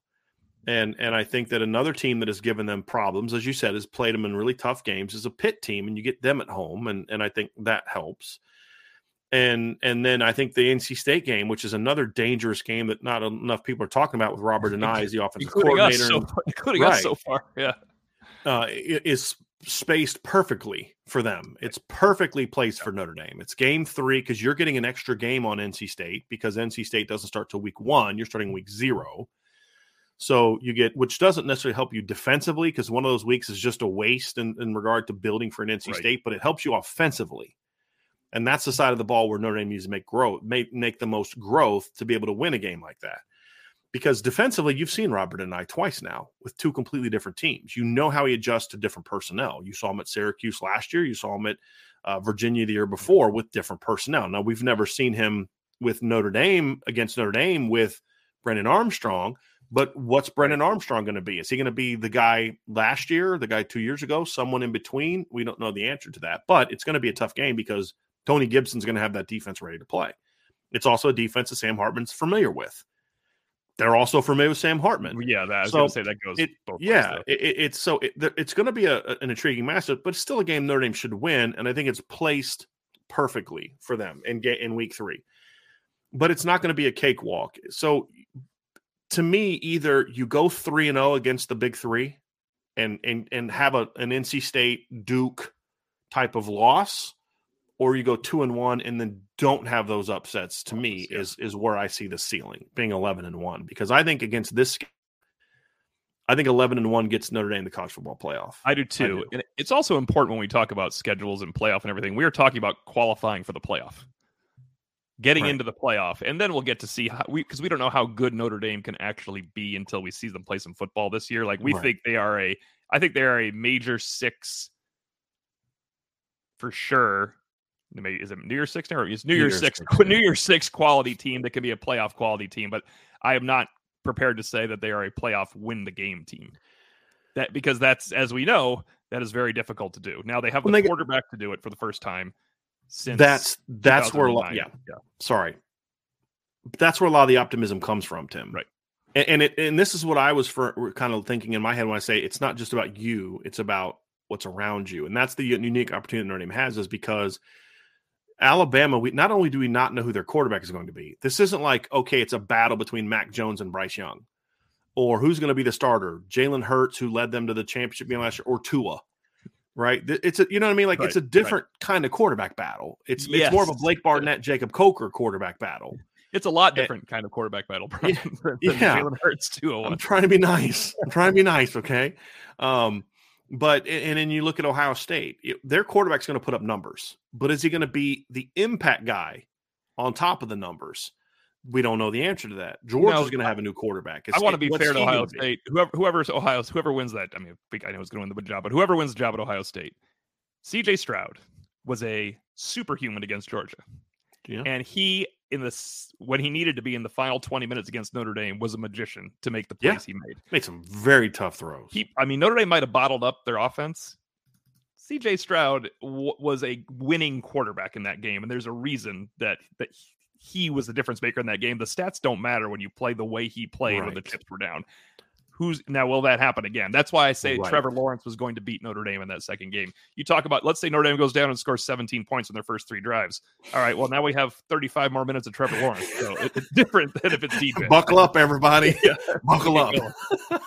And and I think that another team that has given them problems, as you said, has played them in really tough games, is a Pitt team, and you get them at home, and and I think that helps. And and then I think the NC State game, which is another dangerous game that not enough people are talking about with Robert Anae as the offensive including coordinator, us so, including right, us so far, yeah, uh, is spaced perfectly for them. It's perfectly placed for Notre Dame. It's game three because you're getting an extra game on NC State because NC State doesn't start till week one. You're starting week zero. So you get, which doesn't necessarily help you defensively because one of those weeks is just a waste in, in regard to building for an NC right. State, but it helps you offensively. And that's the side of the ball where Notre Dame needs to make growth, make, make the most growth to be able to win a game like that because defensively, you've seen Robert Anae twice now with two completely different teams. You know how he adjusts to different personnel. You saw him at Syracuse last year. You saw him at uh, Virginia the year before with different personnel. Now we've never seen him with Notre Dame against Notre Dame with Brennan Armstrong. But what's Brennan Armstrong going to be? Is he going to be the guy last year, the guy two years ago, someone in between? We don't know the answer to that. But it's going to be a tough game because Tony Gibson's going to have that defense ready to play. It's also a defense that Sam Hartman's familiar with. They're also familiar with Sam Hartman. Yeah, that, I was so going to say that goes. It, yeah, it, it's so it, it's going to be a, an intriguing matchup, but it's still a game Notre Dame should win, and I think it's placed perfectly for them in in week three. But it's not going to be a cakewalk. So, to me, either you go three and zero oh against the big three, and and and have a an NC State Duke type of loss, or you go two and one and then don't have those upsets to me yeah. is is where I see the ceiling being 11 and 1 because I think against this I think 11 and 1 gets Notre Dame the college football playoff. I do too. I do. And it's also important when we talk about schedules and playoff and everything. We are talking about qualifying for the playoff. Getting right. into the playoff and then we'll get to see how we because we don't know how good Notre Dame can actually be until we see them play some football this year. Like we right. think they are a I think they are a major 6 for sure maybe is it New Year's Six now? Or it's New, New Year's, Six, Six New Year's Six quality team that can be a playoff quality team, but I am not prepared to say that they are a playoff win the game team. That because that's as we know that is very difficult to do. Now they have the they quarterback get, to do it for the first time since that's that's where yeah, yeah sorry that's where a lot of the optimism comes from, Tim. Right. And, and it and this is what I was for kind of thinking in my head when I say it's not just about you, it's about what's around you, and that's the unique opportunity Notre Dame has is because Alabama, we not only do we not know who their quarterback is going to be, this isn't like, okay, it's a battle between Mac Jones and Bryce Young, or who's going to be the starter, Jalen Hurts, who led them to the championship game last year, or Tua. Right, it's a you know what I mean. Like right, it's a different right. kind of quarterback battle. It's yes. it's more of a Blake Barnett, Jacob Coker quarterback battle. It's a lot different and, kind of quarterback battle. yeah, yeah. Jalen Hurts too. I'm trying to be nice. I'm trying to be nice. Okay, um, but and then you look at Ohio State, their quarterback's going to put up numbers, but is he going to be the impact guy on top of the numbers? We don't know the answer to that. Georgia's no, going to have a new quarterback. It's, I want to be fair to Ohio State. Whoever whoever's Ohio, whoever wins that, I mean, I know who's going to win the job, but whoever wins the job at Ohio State, CJ Stroud was a superhuman against Georgia. Yeah. And he in this when he needed to be in the final 20 minutes against Notre Dame was a magician to make the plays yeah. he made. Made some very tough throws. He I mean Notre Dame might have bottled up their offense. CJ Stroud w- was a winning quarterback in that game and there's a reason that that he was the difference maker in that game. The stats don't matter when you play the way he played right. when the chips were down who's now will that happen again? That's why I say right. Trevor Lawrence was going to beat Notre Dame in that second game. You talk about let's say Notre Dame goes down and scores 17 points in their first three drives. All right, well now we have 35 more minutes of Trevor Lawrence. So it's different than if it's defense. Buckle up, everybody. Buckle up.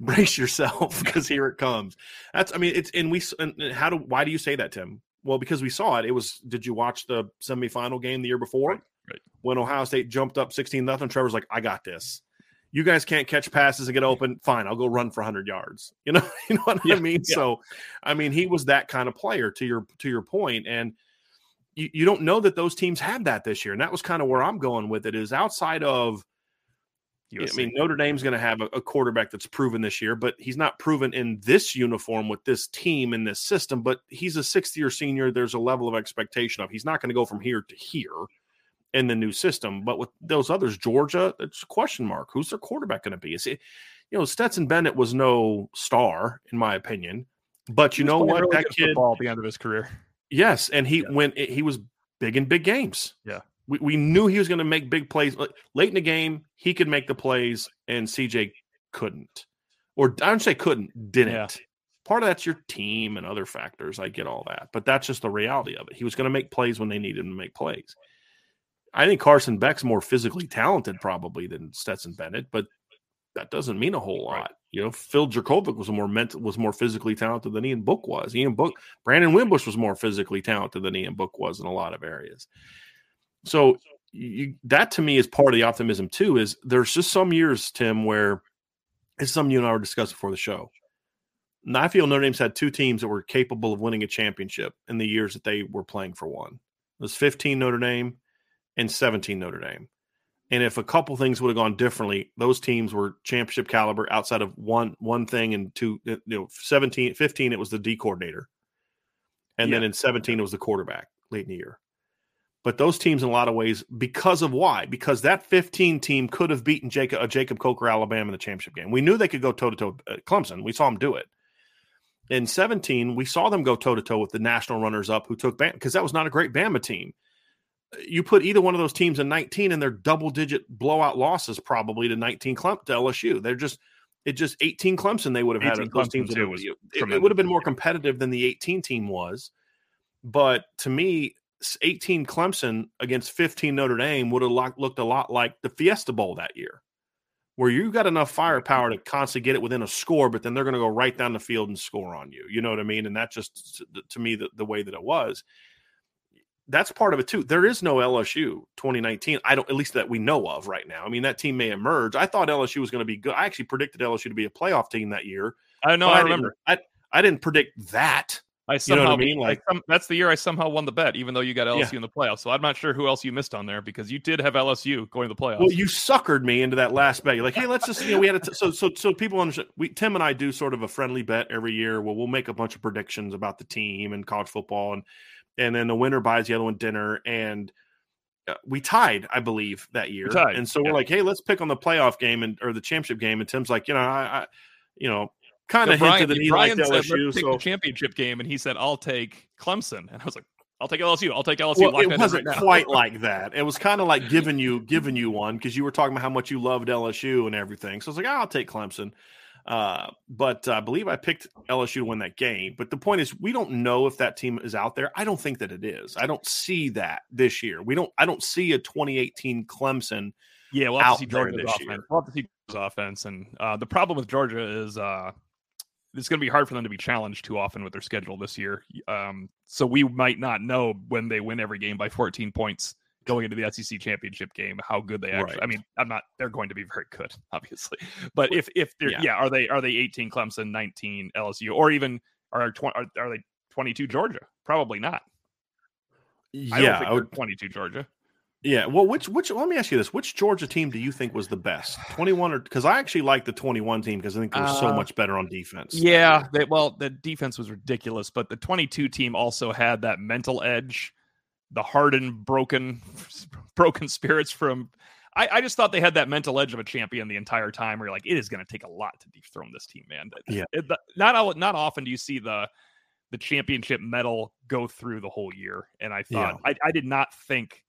Brace yourself because here it comes. That's I mean it's and we and how do why do you say that Tim? Well, because we saw it. It was. Did you watch the semifinal game the year before? Right. When Ohio State jumped up 16 nothing, Trevor's like, I got this you guys can't catch passes and get open. Fine, I'll go run for 100 yards. You know, you know what yeah, I mean. Yeah. So, I mean, he was that kind of player. To your to your point, and you, you don't know that those teams had that this year, and that was kind of where I'm going with it. Is outside of. I mean, Notre Dame's going to have a, a quarterback that's proven this year, but he's not proven in this uniform with this team in this system. But he's a sixth year senior. There's a level of expectation of he's not going to go from here to here in the new system. But with those others, Georgia, it's a question mark. Who's their quarterback going to be? Is it, eh, you know, Stetson Bennett was no star, in my opinion. But you know what? Really that kid, at the end of his career. Yes, and he yeah. went. Eh, he was big in big games. Yeah, we, we knew he was going to make big plays late in the game. He could make the plays, and CJ couldn't, or I don't say couldn't, didn't. Yeah. Part of that's your team and other factors. I get all that, but that's just the reality of it. He was going to make plays when they needed him to make plays. I think Carson Beck's more physically talented probably than Stetson Bennett, but that doesn't mean a whole lot. Right. You know, Phil Jurkovec was more mental, was more physically talented than Ian Book was. Ian Book, Brandon Wimbush was more physically talented than Ian Book was in a lot of areas. So you, that to me is part of the optimism too. Is there's just some years, Tim, where it's something you and I were discussing before the show. And I feel Notre Dame's had two teams that were capable of winning a championship in the years that they were playing for one. It was 15 Notre Dame and 17 Notre Dame. And if a couple things would have gone differently, those teams were championship caliber outside of one one thing and two you know 17 15 it was the D coordinator. And yeah. then in 17 it was the quarterback late in the year. But those teams in a lot of ways because of why? Because that 15 team could have beaten Jacob uh, Jacob Coker Alabama in the championship game. We knew they could go toe to toe Clemson. We saw them do it. In 17, we saw them go toe to toe with the national runners up who took Bama because that was not a great Bama team you put either one of those teams in 19 and they're double digit blowout losses probably to 19 Clemson to LSU. They're just it just 18 Clemson they would have had those teams. Too, it, it would have been more competitive than the 18 team was. But to me, 18 Clemson against 15 Notre Dame would have looked a lot like the Fiesta Bowl that year, where you got enough firepower to constantly get it within a score, but then they're going to go right down the field and score on you. You know what I mean? And that just to me the, the way that it was that's part of it too. There is no LSU 2019. I don't, at least that we know of right now. I mean, that team may emerge. I thought LSU was going to be good. I actually predicted LSU to be a playoff team that year. I know. I, I remember. I I didn't predict that. I somehow, you know I mean? Like I, that's the year I somehow won the bet, even though you got LSU yeah. in the playoffs. So I'm not sure who else you missed on there because you did have LSU going to the playoffs. Well, you suckered me into that last bet. You're like, hey, let's just you know we had a t- so so so people understand. We Tim and I do sort of a friendly bet every year. Well, we'll make a bunch of predictions about the team and college football and and then the winner buys the other one dinner and uh, we tied, I believe, that year. And so we're like, hey, let's pick on the playoff game and or the championship game. And Tim's like, you know, I, I you know, kind of so hinted that he Brian liked LSU. So the championship game, and he said, I'll take Clemson. And I was like, I'll take LSU. I'll take LSU. Well, it wasn't right quite like that. It was kind of like giving you giving you one because you were talking about how much you loved LSU and everything. So I was like, oh, I'll take Clemson. Uh, but I believe I picked LSU to win that game. But the point is, we don't know if that team is out there. I don't think that it is. I don't see that this year. We don't. I don't see a 2018 Clemson. Yeah, we'll have to see Georgia's offense. Year. We'll have to see Georgia's offense. And uh, the problem with Georgia is uh, it's going to be hard for them to be challenged too often with their schedule this year. Um, so we might not know when they win every game by 14 points going into the SEC championship game how good they actually. Right. I mean, I'm not. They're going to be very good, obviously. But if if they're yeah. yeah, are they are they 18 Clemson, 19 LSU, or even are 20 are, are they 22 Georgia? Probably not. Yeah, I would, 22 Georgia. Yeah. Well, which which let me ask you this: Which Georgia team do you think was the best, twenty one or because I actually like the twenty one team because I think they were uh, so much better on defense. Yeah. They, well, the defense was ridiculous, but the twenty two team also had that mental edge the hardened, broken, broken spirits from. I, I, just thought they had that mental edge of a champion the entire time. Where you're like, it is going to take a lot to dethrone this team, man. Yeah. It, not not often do you see the the championship medal go through the whole year. And I thought yeah. I, I did not think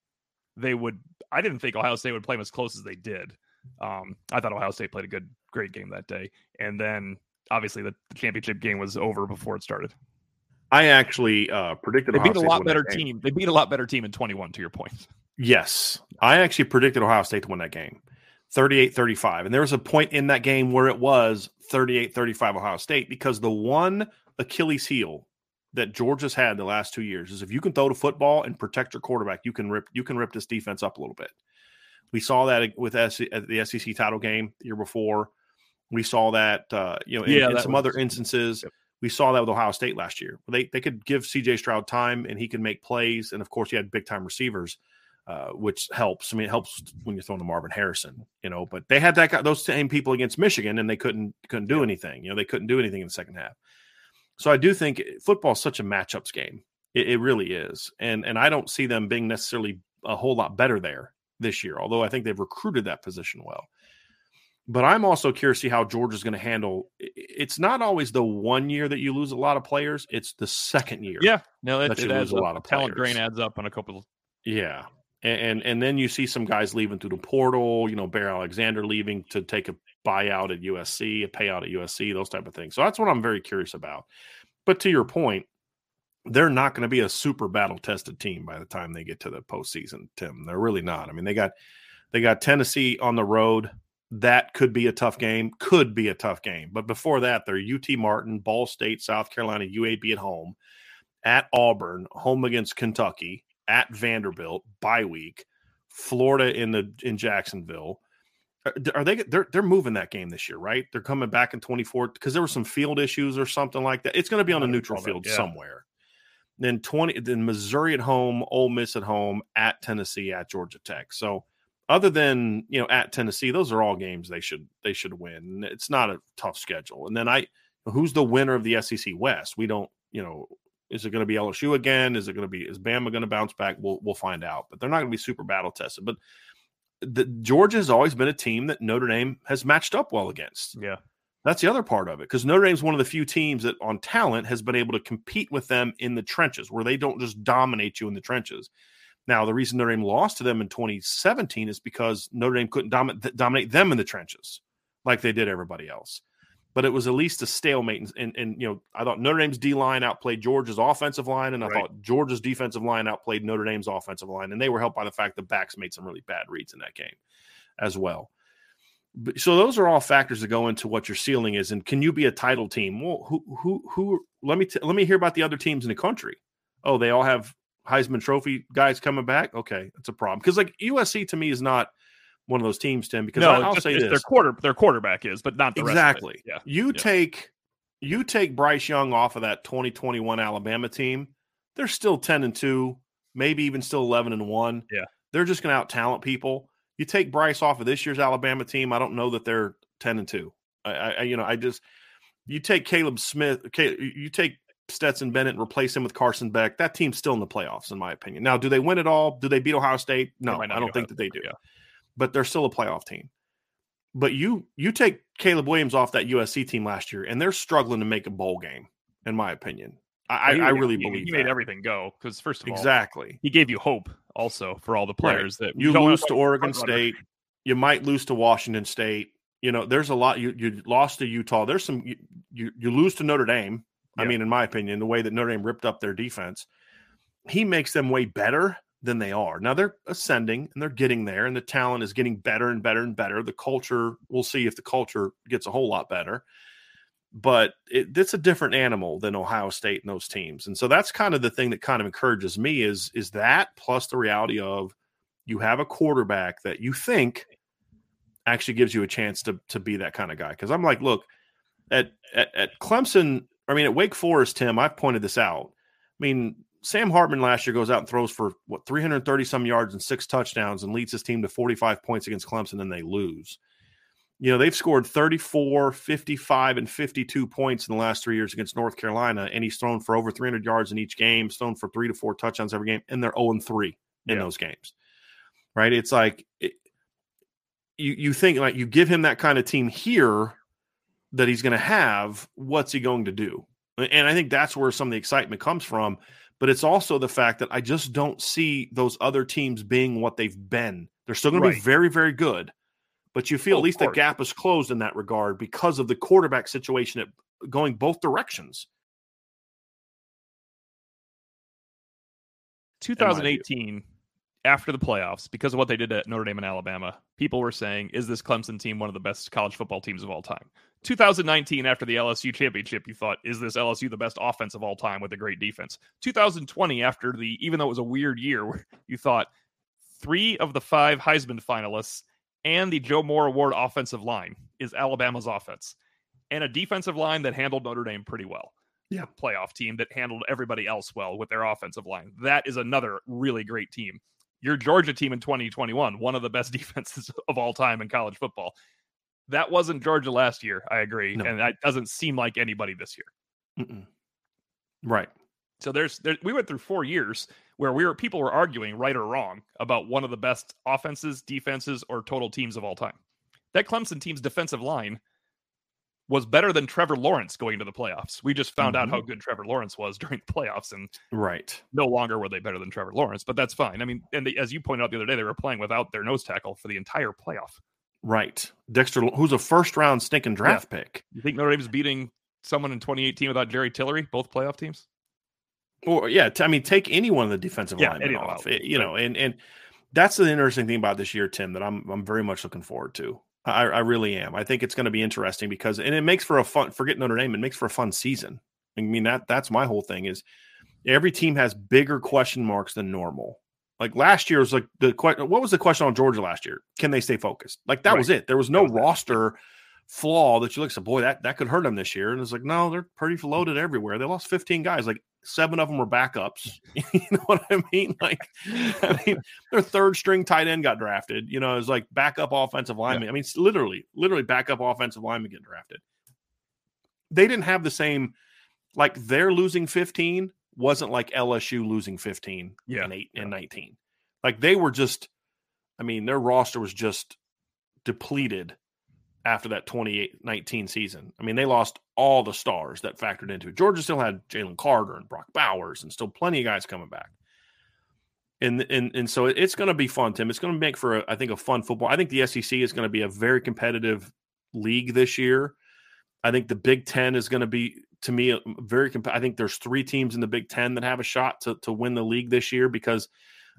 they would. I didn't think Ohio State would play them as close as they did. Um, I thought Ohio State played a good, great game that day, and then obviously the, the championship game was over before it started. I actually uh, predicted they beat a lot better team. They beat a lot better team in 21, to your point. Yes. I actually predicted Ohio State to win that game 38 35. And there was a point in that game where it was 38 35 Ohio State because the one Achilles heel that Georgia's had the last two years is if you can throw the football and protect your quarterback, you can rip you can rip this defense up a little bit. We saw that with the SEC title game the year before. We saw that uh, you know in, yeah, in some was, other instances. Yep. We saw that with Ohio State last year. They they could give CJ Stroud time and he can make plays. And of course, he had big time receivers, uh, which helps. I mean, it helps when you're throwing to Marvin Harrison, you know. But they had that guy, those same people against Michigan, and they couldn't couldn't do anything. You know, they couldn't do anything in the second half. So I do think football is such a matchups game. It, it really is, and and I don't see them being necessarily a whole lot better there this year. Although I think they've recruited that position well. But I'm also curious to see how Georgia's going to handle. It's not always the one year that you lose a lot of players; it's the second year. Yeah, no, it, it adds a lot of talent drain adds up on a couple. Of... Yeah, and, and, and then you see some guys leaving through the portal. You know, Bear Alexander leaving to take a buyout at USC, a payout at USC, those type of things. So that's what I'm very curious about. But to your point, they're not going to be a super battle tested team by the time they get to the postseason. Tim, they're really not. I mean, they got they got Tennessee on the road that could be a tough game, could be a tough game. But before that, they're UT Martin, Ball State, South Carolina, UAB at home, at Auburn, home against Kentucky, at Vanderbilt, bye week, Florida in the in Jacksonville. Uh, are they they're they're moving that game this year, right? They're coming back in 24 because there were some field issues or something like that. It's going to be on a neutral field yeah. somewhere. Then 20 then Missouri at home, Ole Miss at home, at Tennessee, at Georgia Tech. So other than you know at Tennessee, those are all games they should they should win. It's not a tough schedule. And then I, who's the winner of the SEC West? We don't, you know, is it going to be LSU again? Is it going to be is Bama going to bounce back? We'll we'll find out. But they're not going to be super battle tested. But the Georgia has always been a team that Notre Dame has matched up well against. Yeah. That's the other part of it because Notre Dame's one of the few teams that on talent has been able to compete with them in the trenches where they don't just dominate you in the trenches Now, the reason Notre Dame lost to them in 2017 is because Notre Dame couldn't dominate, dominate them in the trenches like they did everybody else. But it was at least a stalemate. And, and, and you know, I thought Notre Dame's D line outplayed Georgia's offensive line, and I right. thought Georgia's defensive line outplayed Notre Dame's offensive line. And they were helped by the fact the backs made some really bad reads in that game as well. But, so those are all factors that go into what your ceiling is, and can you be a title team? Well, who who who? Let me t- let me hear about the other teams in the country. Oh, they all have Heisman Trophy guys coming back. Okay, that's a problem because like USC to me is not one of those teams, Tim. Because no, I, will say this: their quarter their quarterback is, but not exactly. Yeah, you yeah. take you take Bryce Young off of that 2021 Alabama team, they're still 10 and two, maybe even still 11 and one. Yeah, they're just going to out talent people. You take Bryce off of this year's Alabama team, I don't know that they're 10 and two. I, I you know, I just you take Caleb Smith, you take Stetson Bennett and replace him with Carson Beck, that team's still in the playoffs, in my opinion. Now, do they win it all? Do they beat Ohio State? No, I don't think that they do. Yeah. But they're still a playoff team. But you you take Caleb Williams off that USC team last year, and they're struggling to make a bowl game, in my opinion. I, he, I really he, believe he that. made everything go because first of all, exactly, he gave you hope also for all the players right. that you lose to Oregon State, you might lose to Washington State. You know, there's a lot. You you lost to Utah. There's some you you, you lose to Notre Dame. Yeah. I mean, in my opinion, the way that Notre Dame ripped up their defense, he makes them way better than they are. Now they're ascending and they're getting there, and the talent is getting better and better and better. The culture, we'll see if the culture gets a whole lot better. But it, it's a different animal than Ohio State and those teams, and so that's kind of the thing that kind of encourages me is is that plus the reality of you have a quarterback that you think actually gives you a chance to to be that kind of guy. Because I'm like, look at, at at Clemson, I mean at Wake Forest, Tim, I've pointed this out. I mean, Sam Hartman last year goes out and throws for what 330 some yards and six touchdowns and leads his team to 45 points against Clemson and they lose. You know, they've scored 34, 55, and 52 points in the last three years against North Carolina, and he's thrown for over 300 yards in each game, thrown for three to four touchdowns every game, and they're 0 3 in yeah. those games. Right? It's like it, you you think like you give him that kind of team here that he's going to have, what's he going to do? And I think that's where some of the excitement comes from but it's also the fact that I just don't see those other teams being what they've been. They're still going right. to be very, very good, but you feel oh, at least the gap is closed in that regard because of the quarterback situation at going both directions. 2018 after the playoffs because of what they did at Notre Dame and Alabama, people were saying, is this Clemson team one of the best college football teams of all time? 2019, after the LSU championship, you thought, is this LSU the best offense of all time with a great defense? 2020, after the, even though it was a weird year, you thought three of the five Heisman finalists and the Joe Moore Award offensive line is Alabama's offense and a defensive line that handled Notre Dame pretty well yeah. playoff team that handled everybody else well with their offensive line. That is another really great team your Georgia team in 2021, one of the best defenses of all time in college football. That wasn't Georgia last year. I agree, no. and that doesn't seem like anybody this year. Mm-mm. Right. So there's there, we went through four years where we were people were arguing right or wrong about one of the best offenses, defenses, or total teams of all time. That Clemson team's defensive line was better than Trevor Lawrence going to the playoffs. We just found mm-hmm. out how good Trevor Lawrence was during the playoffs, and right, no longer were they better than Trevor Lawrence. But that's fine. I mean, and they, as you pointed out the other day, they were playing without their nose tackle for the entire playoff. Right, Dexter, who's a first round stinking draft yeah. pick. You think Notre Dame's beating someone in 2018 without Jerry Tillery, both playoff teams? Or yeah, t- I mean, take any one of the defensive yeah, linemen off. It, you know, and and that's the interesting thing about this year, Tim, that I'm I'm very much looking forward to. I, I really am. I think it's going to be interesting because, and it makes for a fun. Forget Notre Dame, it makes for a fun season. I mean that that's my whole thing is every team has bigger question marks than normal. Like last year was like the question. What was the question on Georgia last year? Can they stay focused? Like that right. was it. There was no was roster flaw that you look. So boy, that that could hurt them this year. And it's like no, they're pretty loaded everywhere. They lost 15 guys. Like seven of them were backups. you know what I mean? Like, I mean, their third string tight end got drafted. You know, it was like backup offensive lineman. Yeah. I mean, literally, literally backup offensive lineman get drafted. They didn't have the same, like, they're losing 15 wasn't like LSU losing 15 yeah. and 8 and 19. Like, they were just, I mean, their roster was just depleted after that 2019 season. I mean, they lost all the stars that factored into it. Georgia still had Jalen Carter and Brock Bowers and still plenty of guys coming back. And and and so it's going to be fun, Tim. It's going to make for a, I think a fun football. I think the SEC is going to be a very competitive league this year. I think the Big Ten is going to be to me very. Comp- I think there's three teams in the Big Ten that have a shot to to win the league this year because.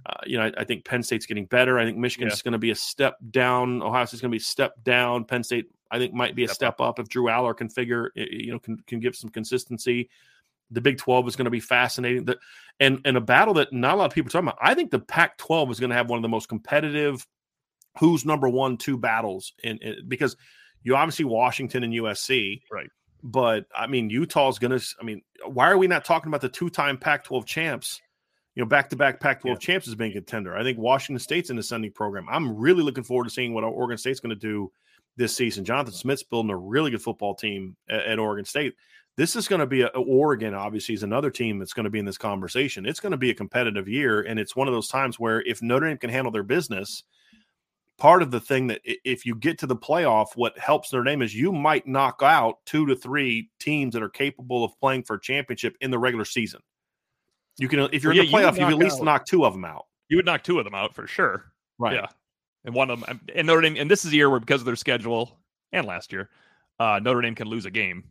Uh, you know, I, I, think Penn State's getting better. I think Michigan's yeah. going to be a step down. Ohio State's going to be a step down. Penn State, I think, might be a step, step up if Drew Allar can figure, you know, can, can give some consistency. The Big 12 is going to be fascinating. The, and, and a battle that not a lot of people are talking about. I think the Pac 12 is going to have one of the most competitive who's number one, two battles in, in because you obviously Washington and USC. Right. But I mean, Utah's going to, I mean, why are we not talking about the two time Pac 12 champs? You know, back to back Pac 12 yeah. champs as being a contender. I think Washington State's an ascending program. I'm really looking forward to seeing what Oregon State's going to do this season. Jonathan Smith's building a really good football team at, at Oregon State this is going to be a, Oregon. Obviously, is another team that's going to be in this conversation. It's going to be a competitive year, and it's one of those times where if Notre Dame can handle their business, part of the thing that if you get to the playoff, what helps Notre Dame is you might knock out two to three teams that are capable of playing for a championship in the regular season. You can, if you're well, in the playoff, you, you at least out. knock two of them out. You would knock two of them out for sure, right? Yeah, and one of them, and Notre Dame, and this is a year where because of their schedule and last year, uh, Notre Dame can lose a game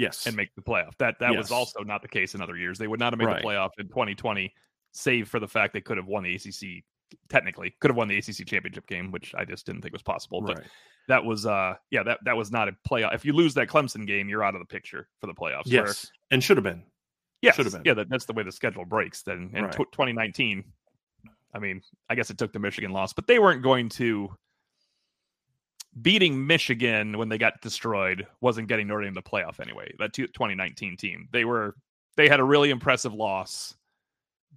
Yes. And make the playoff. That that yes. was also not the case in other years. They would not have made right. the playoff in 2020, save for the fact they could have won the ACC technically could have won the ACC championship game, which I just didn't think was possible. But right. that was uh yeah, that that was not a playoff. If you lose that Clemson game, you're out of the picture for the playoffs. Yes. Where, and should have been. Yeah, should have been. Yeah, that, that's the way the schedule breaks. Then in right. t- 2019, I mean, I guess it took the Michigan loss, but they weren't going to beating Michigan when they got destroyed wasn't getting Notre Dame the playoff anyway. That 2019 team, they were they had a really impressive loss,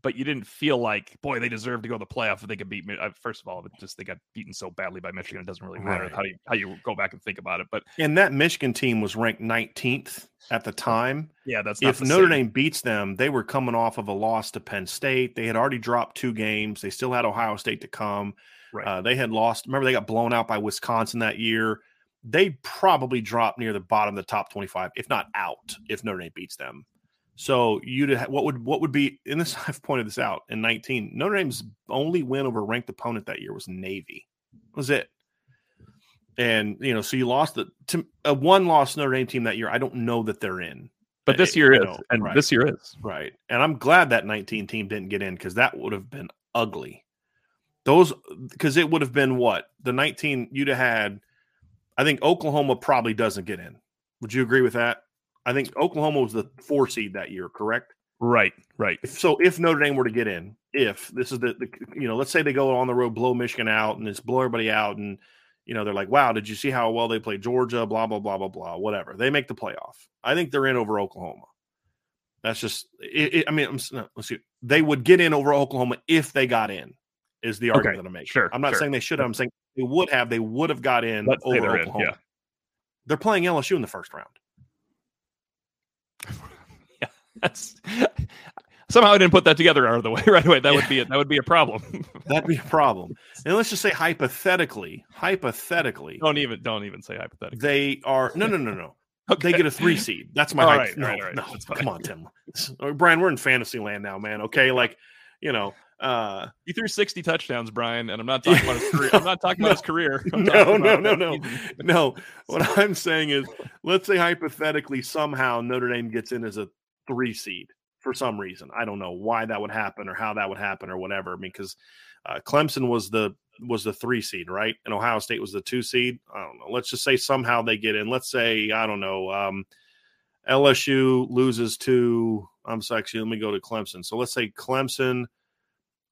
but you didn't feel like boy they deserved to go to the playoff if they could beat. Uh, first of all, just they got beaten so badly by Michigan, it doesn't really matter right. how you how you go back and think about it. But and that Michigan team was ranked 19th at the time. Yeah, that's if Notre same. Dame beats them, they were coming off of a loss to Penn State. They had already dropped two games. They still had Ohio State to come. Right. Uh, they had lost. Remember, they got blown out by Wisconsin that year. They probably dropped near the bottom of the top twenty-five, if not out, if Notre Dame beats them. So you'd have what would what would be in this? I've pointed this out in nineteen. Notre Dame's only win over ranked opponent that year was Navy. That was it. And you know, so you lost the to a one loss Notre Dame team that year. I don't know that they're in, but this eh, year is, know, and right. this year is right. And I'm glad that 19 team didn't get in because that would have been ugly. Those because it would have been what the 19 you'd have had. I think Oklahoma probably doesn't get in. Would you agree with that? I think Oklahoma was the four seed that year, correct? Right, right. So if Notre Dame were to get in, if this is the, the, you know, let's say they go on the road, blow Michigan out, and just blow everybody out, and you know they're like, wow, did you see how well they played Georgia? Blah blah blah blah blah. Whatever. They make the playoff. I think they're in over Oklahoma. That's just. It, it, I mean, no, let's see. They would get in over Oklahoma if they got in is the argument okay. that I'm making. Sure. I'm not sure. saying they should. I'm saying they would have. They would have got in Let's over Oklahoma. In, yeah. They're playing LSU in the first round. that's somehow I didn't put that together out of the way right away. That yeah. would be a, that would be a problem. That'd be a problem. And let's just say hypothetically, hypothetically, don't even don't even say hypothetically. They are no no no no. Okay. They get a three seed. That's my all right, no, right, right. no. Come on, Tim. Brian, we're in fantasy land now, man. Okay, like you know, uh, he threw 60 touchdowns, Brian, and I'm not talking about his career. I'm not talking no, about his career. I'm no, no, no, no, no. What I'm saying is, let's say hypothetically somehow Notre Dame gets in as a three seed for some reason. I don't know why that would happen or how that would happen or whatever. I mean, because uh, Clemson was the was the three seed, right? And Ohio State was the two seed. I don't know. Let's just say somehow they get in. Let's say I don't know. Um, LSU loses to. I'm sorry, actually, let me go to Clemson. So let's say Clemson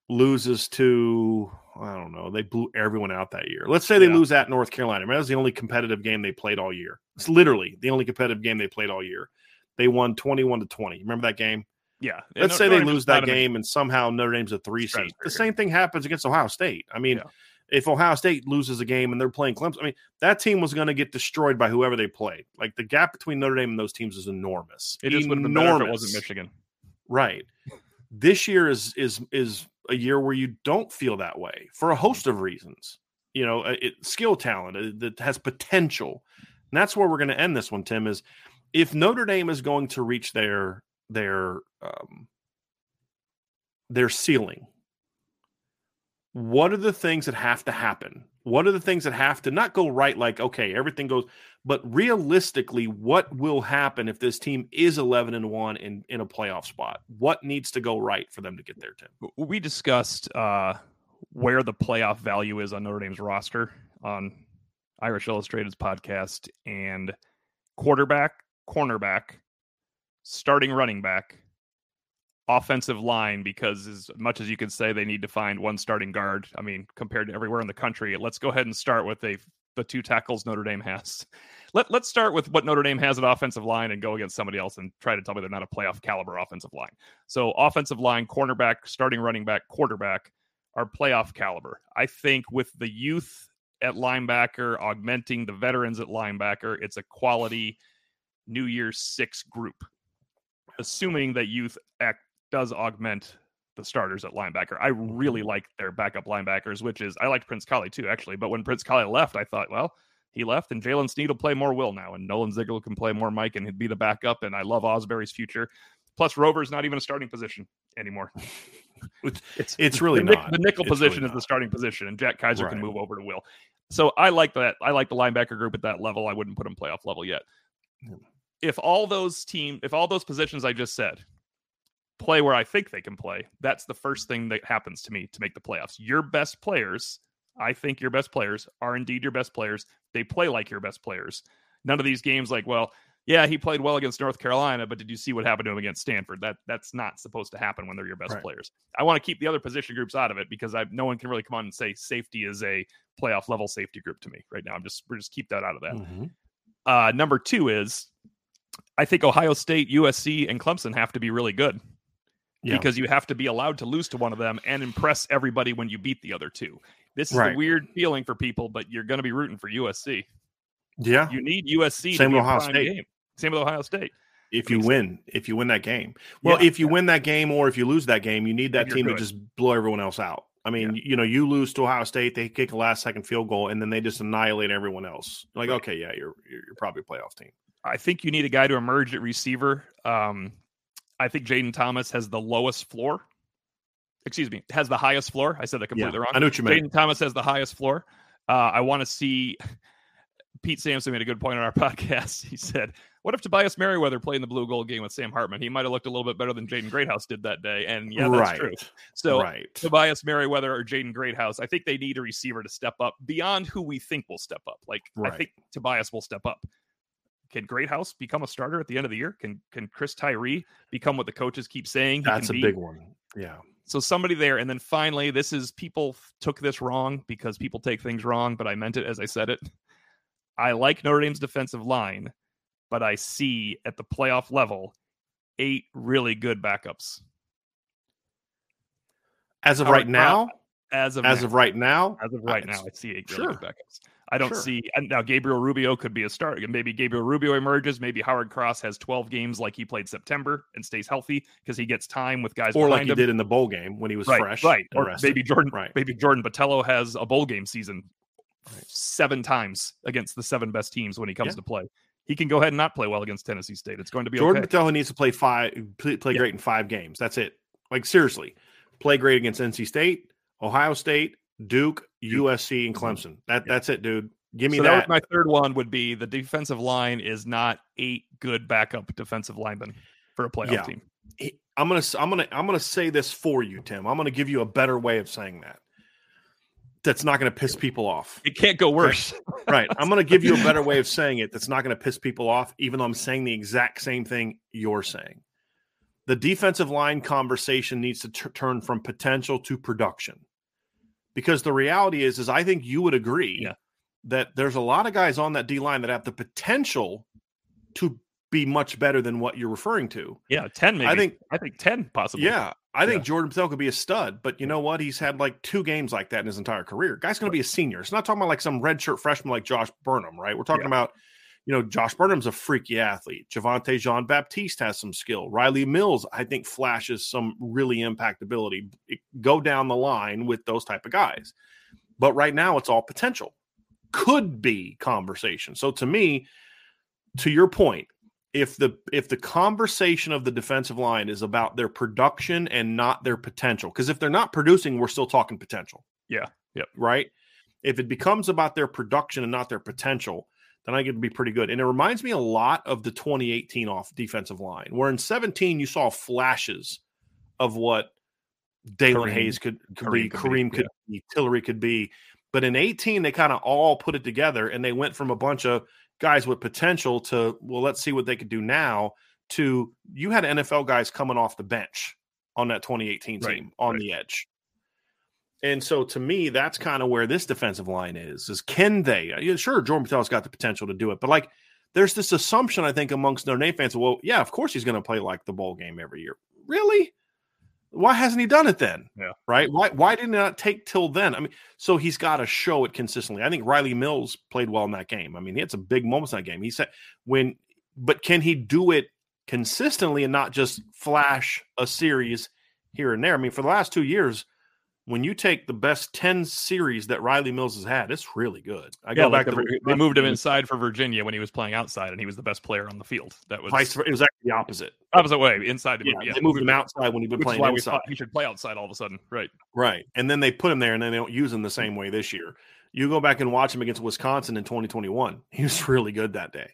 loses to I don't know, they blew everyone out that year. Let's say they yeah. lose at North Carolina. That was the only competitive game they played all year. It's literally the only competitive game they played all year. They won 21 to 20. Remember that game? Yeah. Let's say they lose that game and somehow Notre Dame's a three seed. The same thing happens against Ohio State. I mean, yeah. if Ohio State loses a game and they're playing Clemson, I mean, that team was going to get destroyed by whoever they played. Like the gap between Notre Dame and those teams is enormous. It just would have been better if it wasn't Michigan. Right. This year is is is a year where you don't feel that way for a host of reasons. You know, uh, it, skill talent uh, that has potential. And that's where we're going to end this one, Tim. Is if Notre Dame is going to reach their their um, their ceiling, what are the things that have to happen? What are the things that have to not go right? Like, okay, everything goes, but realistically, what will happen if this team is 11 and 1 in, in a playoff spot? What needs to go right for them to get there, Tim? We discussed uh, where the playoff value is on Notre Dame's roster on Irish Illustrated's podcast and quarterback, cornerback, starting running back, offensive line because as much as you could say they need to find one starting guard, I mean, compared to everywhere in the country, let's go ahead and start with a the two tackles Notre Dame has. Let let's start with what Notre Dame has at offensive line and go against somebody else and try to tell me they're not a playoff caliber offensive line. So offensive line, cornerback, starting running back, quarterback are playoff caliber. I think with the youth at linebacker augmenting the veterans at linebacker, it's a quality New Year's Six group. Assuming that youth act does augment the starters at linebacker. I really mm-hmm. like their backup linebackers, which is I liked Prince Kollie too, actually. But when Prince Kollie left, I thought, well, he left, and Jaylen Sneed will play more Will now, and Nolan Ziegler can play more Mike, and he'd be the backup. And I love Ausberry's future. Plus, Rover's not even a starting position anymore. it's, it's, really the, not. The nickel it's position really is the starting position, and Jack Kaiser right. can move over to Will. So I like that. I like the linebacker group at that level. I wouldn't put them playoff level yet. If all those team, if all those positions I just said play where I think they can play, that's the first thing that happens to me to make the playoffs. Your best players, I think your best players are indeed your best players. They play like your best players. None of these games like, well, yeah, he played well against North Carolina, but did you see what happened to him against Stanford? That that's not supposed to happen when they're your best right. players. I want to keep the other position groups out of it because I no one can really come on and say safety is a playoff level safety group to me right now. I'm just we're just keep that out of that. Mm-hmm. Uh, number two is I think Ohio State, USC, and Clemson have to be really good yeah. because you have to be allowed to lose to one of them and impress everybody when you beat the other two. This is right. a weird feeling for people, but you're going to be rooting for USC. Yeah, you need USC. Same with Ohio State. Game. Same with Ohio State. If you win, if you win that game, well, yeah. if you win that game or if you lose that game, you need that team good. to just blow everyone else out. I mean, yeah. you know, you lose to Ohio State, they kick a last second field goal, and then they just annihilate everyone else. Like, right. okay, yeah, you're you're probably a playoff team. I think you need a guy to emerge at receiver. Um, I think Jayden Thomas has the lowest floor. Excuse me, has the highest floor. I said that completely yeah, wrong. I know what you mean. Jayden Thomas has the highest floor. Uh, I want to see. Pete Sampson made a good point on our podcast. He said, "What if Tobias Merriweather played in the blue gold game with Sam Hartman? He might have looked a little bit better than Jaden Greathouse did that day." And yeah, that's right. true. So right. Tobias Merriweather or Jaden Greathouse, I think they need a receiver to step up beyond who we think will step up. Like right. I think Tobias will step up. Can Greathouse become a starter at the end of the year? Can can Chris Tyree become what the coaches keep saying? That's a be? big one. Yeah. So somebody there, and then finally, this is people took this wrong because people take things wrong, but I meant it as I said it. I like Notre Dame's defensive line, but I see at the playoff level eight really good backups. As of right uh, now, as of as now, of right now, as of right now, I see eight really sure. good backups. I don't sure. see now Gabriel Rubio could be a start. Maybe Gabriel Rubio emerges. Maybe Howard Cross has 12 games like he played September and stays healthy because he gets time with guys. Or like he him. did in the bowl game when he was right, fresh. Right. Or rested. maybe Jordan right. maybe Jordan Botelho has a bowl game season right. seven times against the seven best teams when he comes yeah. to play. He can go ahead and not play well against Tennessee State. It's going to be Jordan okay. Needs to play five play, play yeah. great in five games. That's it. Like seriously. Play great against NC State, Ohio State, Duke, USC, and mm-hmm. Clemson. That yeah. that's it, dude. Give me so that. that my third one would be the defensive line is not eight good backup defensive linemen for a playoff yeah. team. I'm gonna I'm gonna I'm gonna say this for you, Tim. I'm gonna give you a better way of saying that. That's not gonna piss people off. It can't go worse. right. I'm gonna give you a better way of saying it that's not gonna piss people off, even though I'm saying the exact same thing you're saying. The defensive line conversation needs to t- turn from potential to production. Because the reality is, is I think you would agree yeah that there's a lot of guys on that D line that have the potential to be much better than what you're referring to. Yeah, 10 maybe. I think I think 10 possibly. Yeah. I think yeah. Jordan Bell could be a stud, but you know what? He's had like two games like that in his entire career. Guy's going to be a senior. It's not talking about like some redshirt freshman like Josh Burnham, right? We're talking yeah. about, you know, Josh Burnham's a freaky athlete. Javonte Jean Baptiste has some skill. Riley Mills, I think, flashes some really impactability. Go down the line with those type of guys. But right now, it's all potential could be conversation. So to me, to your point, if the if the conversation of the defensive line is about their production and not their potential, because if they're not producing, we're still talking potential. Yeah. Yep. Right. If it becomes about their production and not their potential, then I get to be pretty good. And it reminds me a lot of the 2018 off defensive line, where in 17 you saw flashes of what Daelin Hayes could, could Kareem be, could Kareem be, could yeah. be, Tillery could be. But in 18, they kind of all put it together and they went from a bunch of guys with potential to, well, let's see what they could do now, to you had NFL guys coming off the bench on that 2018 team right, on right. the edge. And so to me, that's kind of where this defensive line is. Is can they? Uh, sure, Jordan Botelho's got the potential to do it, but like there's this assumption I think amongst Notre Dame fans. Well, yeah, of course he's going to play like the bowl game every year. Really? Why hasn't he done it then? Yeah. Right. Why why did it not take till then? I mean, so he's got to show it consistently. I think Riley Mills played well in that game. I mean, he had some big moments in that game. He said when, but can he do it consistently and not just flash a series here and there? I mean, for the last two years, when you take the best 10 series that Riley Mills has had, it's really good. I yeah, go like back the, to they moved him inside for Virginia when he was playing outside and he was the best player on the field. That was vice, it was actually the opposite. Opposite way, inside yeah, yeah. They moved him outside when he was playing why inside. he should play outside all of a sudden. Right. Right. And then they put him there and then they don't use him the hmm. same way this year. You go back and watch him against Wisconsin in 2021. He was really good that day.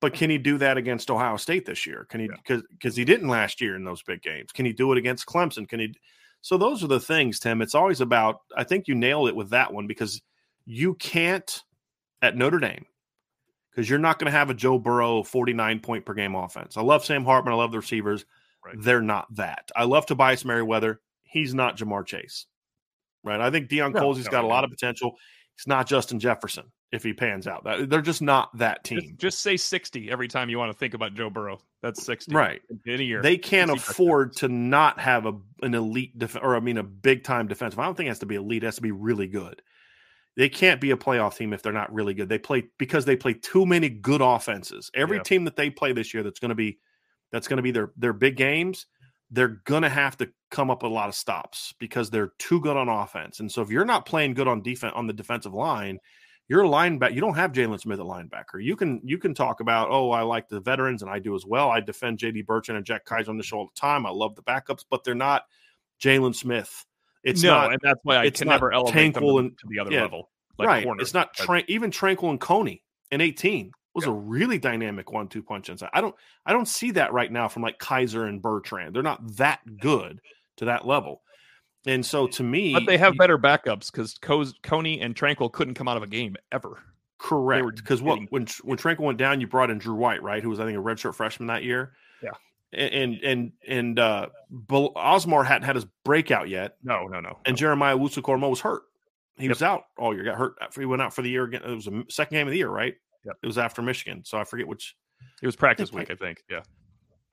But can he do that against Ohio State this year? Can he because yeah. because he didn't last year in those big games? Can he do it against Clemson? Can he so those are the things, Tim. It's always about, I think you nailed it with that one because you can't at Notre Dame, because you're not going to have a Joe Burrow 49 point per game offense. I love Sam Hartman. I love the receivers. Right. They're not that. I love Tobias Merriweather. He's not Ja'Marr Chase. Right. I think Deion no, Colzie's no, got no. a lot of potential. He's not Justin Jefferson if he pans out. They're just not that team. Just, just, say 60 every time you want to think about Joe Burrow. That's 60. Right. In a year. They can't afford to not have a an elite def- or I mean a big time defensive. I don't think it has to be elite, it has to be really good. They can't be a playoff team if they're not really good. They play because they play too many good offenses. Every yeah. team that they play this year that's going to be that's going to be their their big games, they're going to have to come up with a lot of stops because they're too good on offense. And so if you're not playing good on defense on the defensive line, you're a linebacker. You don't have Jaylon Smith at linebacker. You can you can talk about oh I like the veterans and I do as well. I defend J.D. Bertrand and Jack Kaiser on the show all the time. I love the backups, but they're not Jaylon Smith. It's no, not, and that's why I can never elevate them to, and, to the other yeah, level. Like right. Corner. It's not tra- even Tranquill and Coney in 18 was yeah. a really dynamic one-two punch inside. I don't I don't see that right now from like Kaiser and Bertrand. They're not that good to that level. And so to me, but they have better backups because Coney and Tranquill couldn't come out of a game ever. Correct. Because what when when Tranquill went down, you brought in Drew White, right? Who was I think a redshirt freshman that year. Yeah. And and and uh Asmar hadn't had his breakout yet. No, no, no. And no. Jeremiah Owusu-Koramoah was hurt. He yep. was out all year. Got hurt. He went out for the year again. It was a second game of the year, right? Yep. It was after Michigan, so I forget which. It was practice week, I think. Yeah.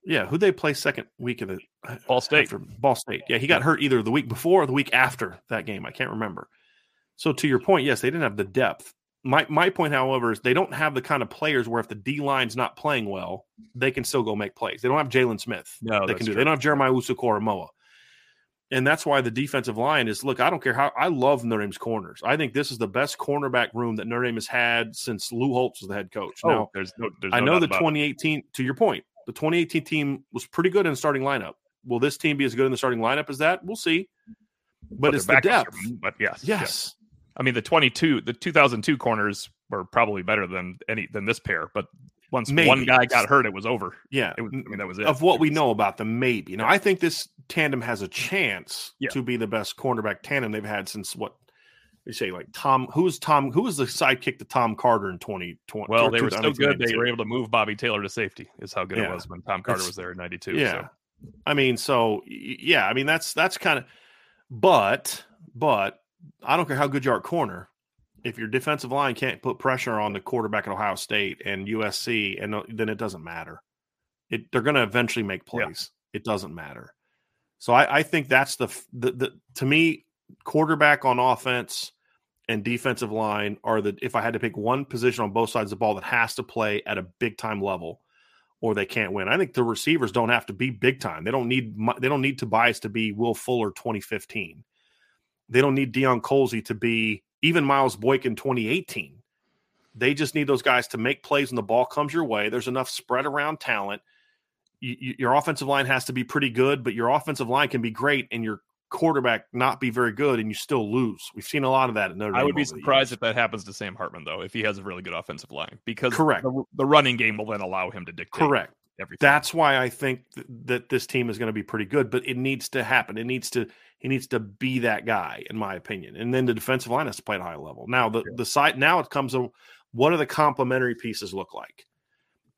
Yeah, who they play second week of the uh, Ball State? Ball State. Yeah, he got hurt either the week before or the week after that game. I can't remember. So to your point, yes, they didn't have the depth. My my point, however, is they don't have the kind of players where if the D line's not playing well, they can still go make plays. They don't have Jaylon Smith. No, they can do. True. They don't have Jeremiah Owusu-Koramoah. And that's why the defensive line is look, I don't care how I love Notre Dame's corners. I think this is the best cornerback room that Notre Dame has had since Lou Holtz was the head coach. Oh, now, there's no, there's I know the 2018, to your point, the 2018 team was pretty good in starting lineup. Will this team be as good in the starting lineup as that? We'll see. But, but it's the depth. But yes, yes, yes. I mean, the 22, the 2002 corners were probably better than any than this pair. But once maybe. one guy got hurt, it was over. Yeah, it was, I mean that was it. Of what we know about them, maybe. You know, I think this tandem has a chance yeah. to be the best cornerback tandem they've had since what you say like Tom who was Tom who was the sidekick to Tom Carter in 2020 well they were so good they were able to move Bobby Taylor to safety is how good yeah. it was when Tom Carter it's, was there in 92 yeah so. I mean so yeah I mean that's that's kind of but but I don't care how good you are at corner if your defensive line can't put pressure on the quarterback at Ohio State and USC and then it doesn't matter it they're going to eventually make plays yeah. it doesn't matter so I, I think that's the, the the to me quarterback on offense and defensive line are the if I had to pick one position on both sides of the ball that has to play at a big time level or they can't win. I think the receivers don't have to be big time. They don't need they don't need Tobias to be Will Fuller 2015. They don't need Deion Colzie to be even Miles Boykin 2018. They just need those guys to make plays when the ball comes your way. There's enough spread around talent. You, you, your offensive line has to be pretty good, but your offensive line can be great, and your quarterback not be very good and you still lose. We've seen a lot of that at Notre Dame. I would be surprised if that happens to Sam Hartman though, if he has a really good offensive line, because correct the, the running game will then allow him to dictate. Correct. Everything. That's why I think th- that this team is going to be pretty good, but it needs to happen. It needs to he needs to be that guy, in my opinion. And then the defensive line has to play at a high level. Now the yeah. the side now it comes to what do the complementary pieces look like?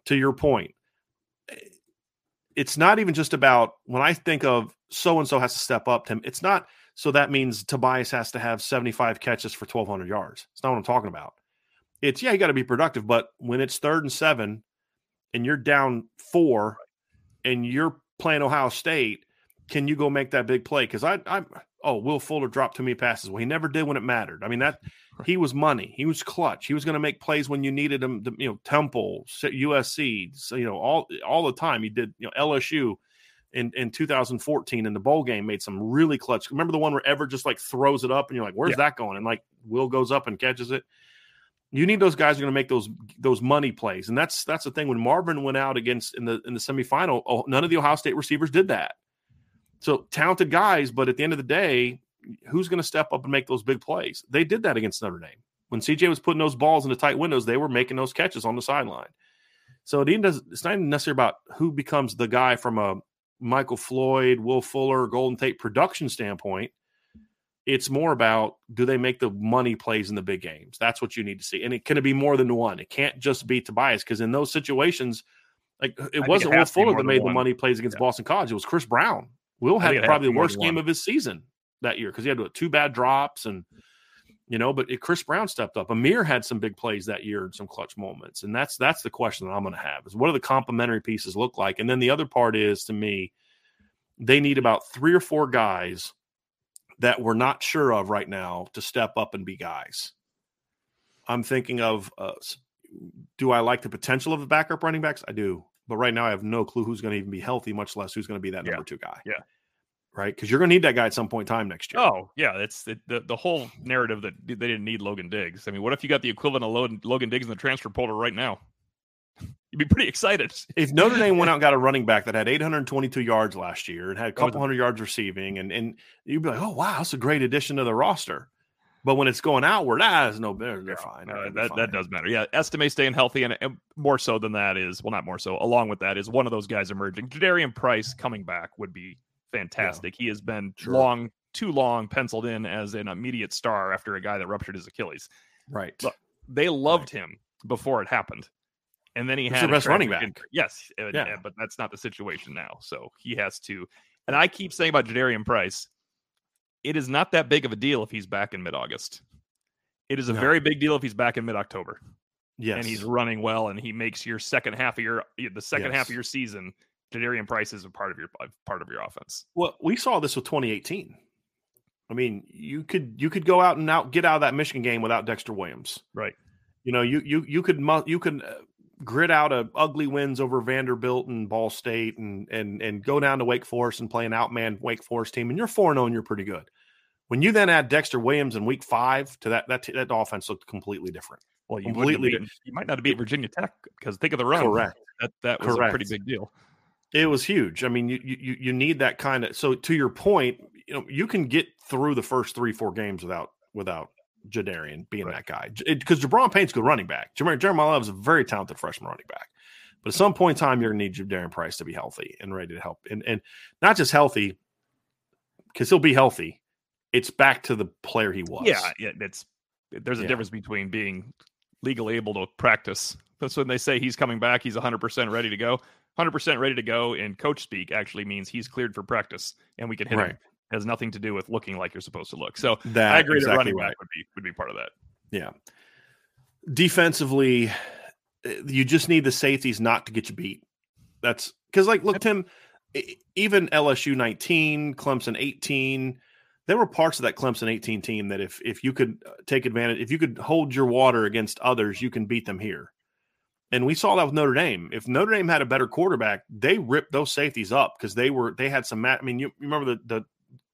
To your point, it's not even just about when I think of so and so has to step up, Tim. It's not so that means Tobias has to have 75 catches for 1,200 yards. It's not what I'm talking about. It's, yeah, you got to be productive, but when it's third and seven and you're down four and you're playing Ohio State, can you go make that big play? Because I, I, oh, Will Fuller dropped too many passes. Well, he never did when it mattered. I mean, that he was money. He was clutch. He was going to make plays when you needed him. To, you know, Temple, USC, so, you know, all all the time. He did. You know, LSU in in 2014 in the bowl game made some really clutch. Remember the one where Ever just like throws it up and you're like, where's yeah. that going? And like Will goes up and catches it. You need those guys who are going to make those those money plays, and that's that's the thing. When Marvin went out against in the in the semifinal, oh, none of the Ohio State receivers did that. So talented guys, but at the end of the day, who's going to step up and make those big plays? They did that against Notre Dame. When CJ was putting those balls into tight windows, they were making those catches on the sideline. So it does, it's not even necessarily about who becomes the guy from a Michael Floyd, Will Fuller, Golden Tate production standpoint. It's more about do they make the money plays in the big games? That's what you need to see. And it can be more than one? It can't just be Tobias because in those situations, like it wasn't it Will Fuller that made the money plays against yeah. Boston College. It was Chris Brown. Will had probably the worst game of his season that year because he had two bad drops and you know, but it, Chris Brown stepped up. Amir had some big plays that year and some clutch moments, and that's that's the question that I'm going to have is what do the complementary pieces look like? And then the other part is to me, they need about three or four guys that we're not sure of right now to step up and be guys. I'm thinking of, uh, do I like the potential of the backup running backs? I do, but right now I have no clue who's going to even be healthy, much less who's going to be that number yeah. two guy. Yeah right? Because you're going to need that guy at some point in time next year. Oh yeah, it's it, the the whole narrative that they didn't need Logan Diggs. I mean, what if you got the equivalent of Logan, Logan Diggs in the transfer portal right now? You'd be pretty excited. If Notre Dame went out and got a running back that had 822 yards last year and had a couple hundred yards receiving, and and you'd be like, oh wow, that's a great addition to the roster. But when it's going outward, ah, there's no they're, they're fine. Uh, that fine. that does matter. Yeah, Estime staying healthy, and, and, more so than that is well, not more so. Along with that is one of those guys emerging. Jadarian Price coming back would be fantastic. Yeah. He has been sure. long, too long penciled in as an immediate star after a guy that ruptured his Achilles. Right. Look, they loved right. him before it happened. And then he it's had the best running back. Yes, yeah. but that's not the situation now. So he has to. And I keep saying about Jadarian Price, it is not that big of a deal if he's back in mid-August. It is a no. very big deal if he's back in mid-October. Yes. And he's running well and he makes your second half of your the second yes. half of your season Jadarian Price is a part of your part of your offense. Well, we saw this with 2018. I mean, you could you could go out and out get out of that Michigan game without Dexter Williams, right? You know, you you you could you could uh, grit out a ugly wins over Vanderbilt and Ball State and and and go down to Wake Forest and play an outman Wake Forest team, and you're four zero oh and you're pretty good. When you then add Dexter Williams in Week Five to that that that offense looked completely different. Well, you completely you might not have beat Virginia Tech because think of the run. Correct. That that was Correct. a pretty big deal. It was huge. I mean, you you you need that kind of. So to your point, you know, you can get through the first three four games without without Jadarian being right. that guy because Gi'Bran Payne's good running back. Jeremiyah Love is a very talented freshman running back. But at some point in time, you're going to need Jadarian Price to be healthy and ready to help, and and not just healthy because he'll be healthy. It's back to the player he was. Yeah, yeah. It's there's a yeah. difference between being legally able to practice. That's when they say he's coming back. He's 100 percent ready to go. 100% ready to go in coach speak actually means he's cleared for practice and we can hit right. him. It has nothing to do with looking like you're supposed to look. So that, I agree exactly that running right. back would be would be part of that. Yeah. Defensively, you just need the safeties not to get you beat. That's because, like, look, Tim, even LSU 19, Clemson 18, there were parts of that Clemson 18 team that if if you could uh, take advantage, if you could hold your water against others, you can beat them here. And we saw that with Notre Dame. If Notre Dame had a better quarterback, they ripped those safeties up because they were they had some. I mean, you remember the the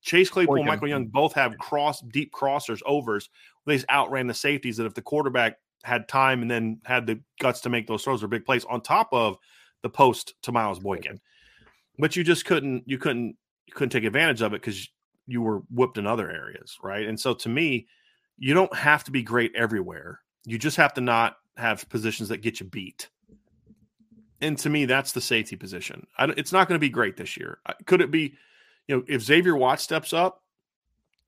Chase Claypool, and Michael Young both have cross deep crossers overs. They just outran the safeties. That if the quarterback had time and then had the guts to make those throws or big plays on top of the post to Miles Boykin, but you just couldn't you couldn't you couldn't take advantage of it because you were whipped in other areas, right? And so to me, you don't have to be great everywhere. You just have to not have positions that get you beat. And to me, that's the safety position. it's not going to be great this year. Could it be, you know, if Xavier Watts steps up,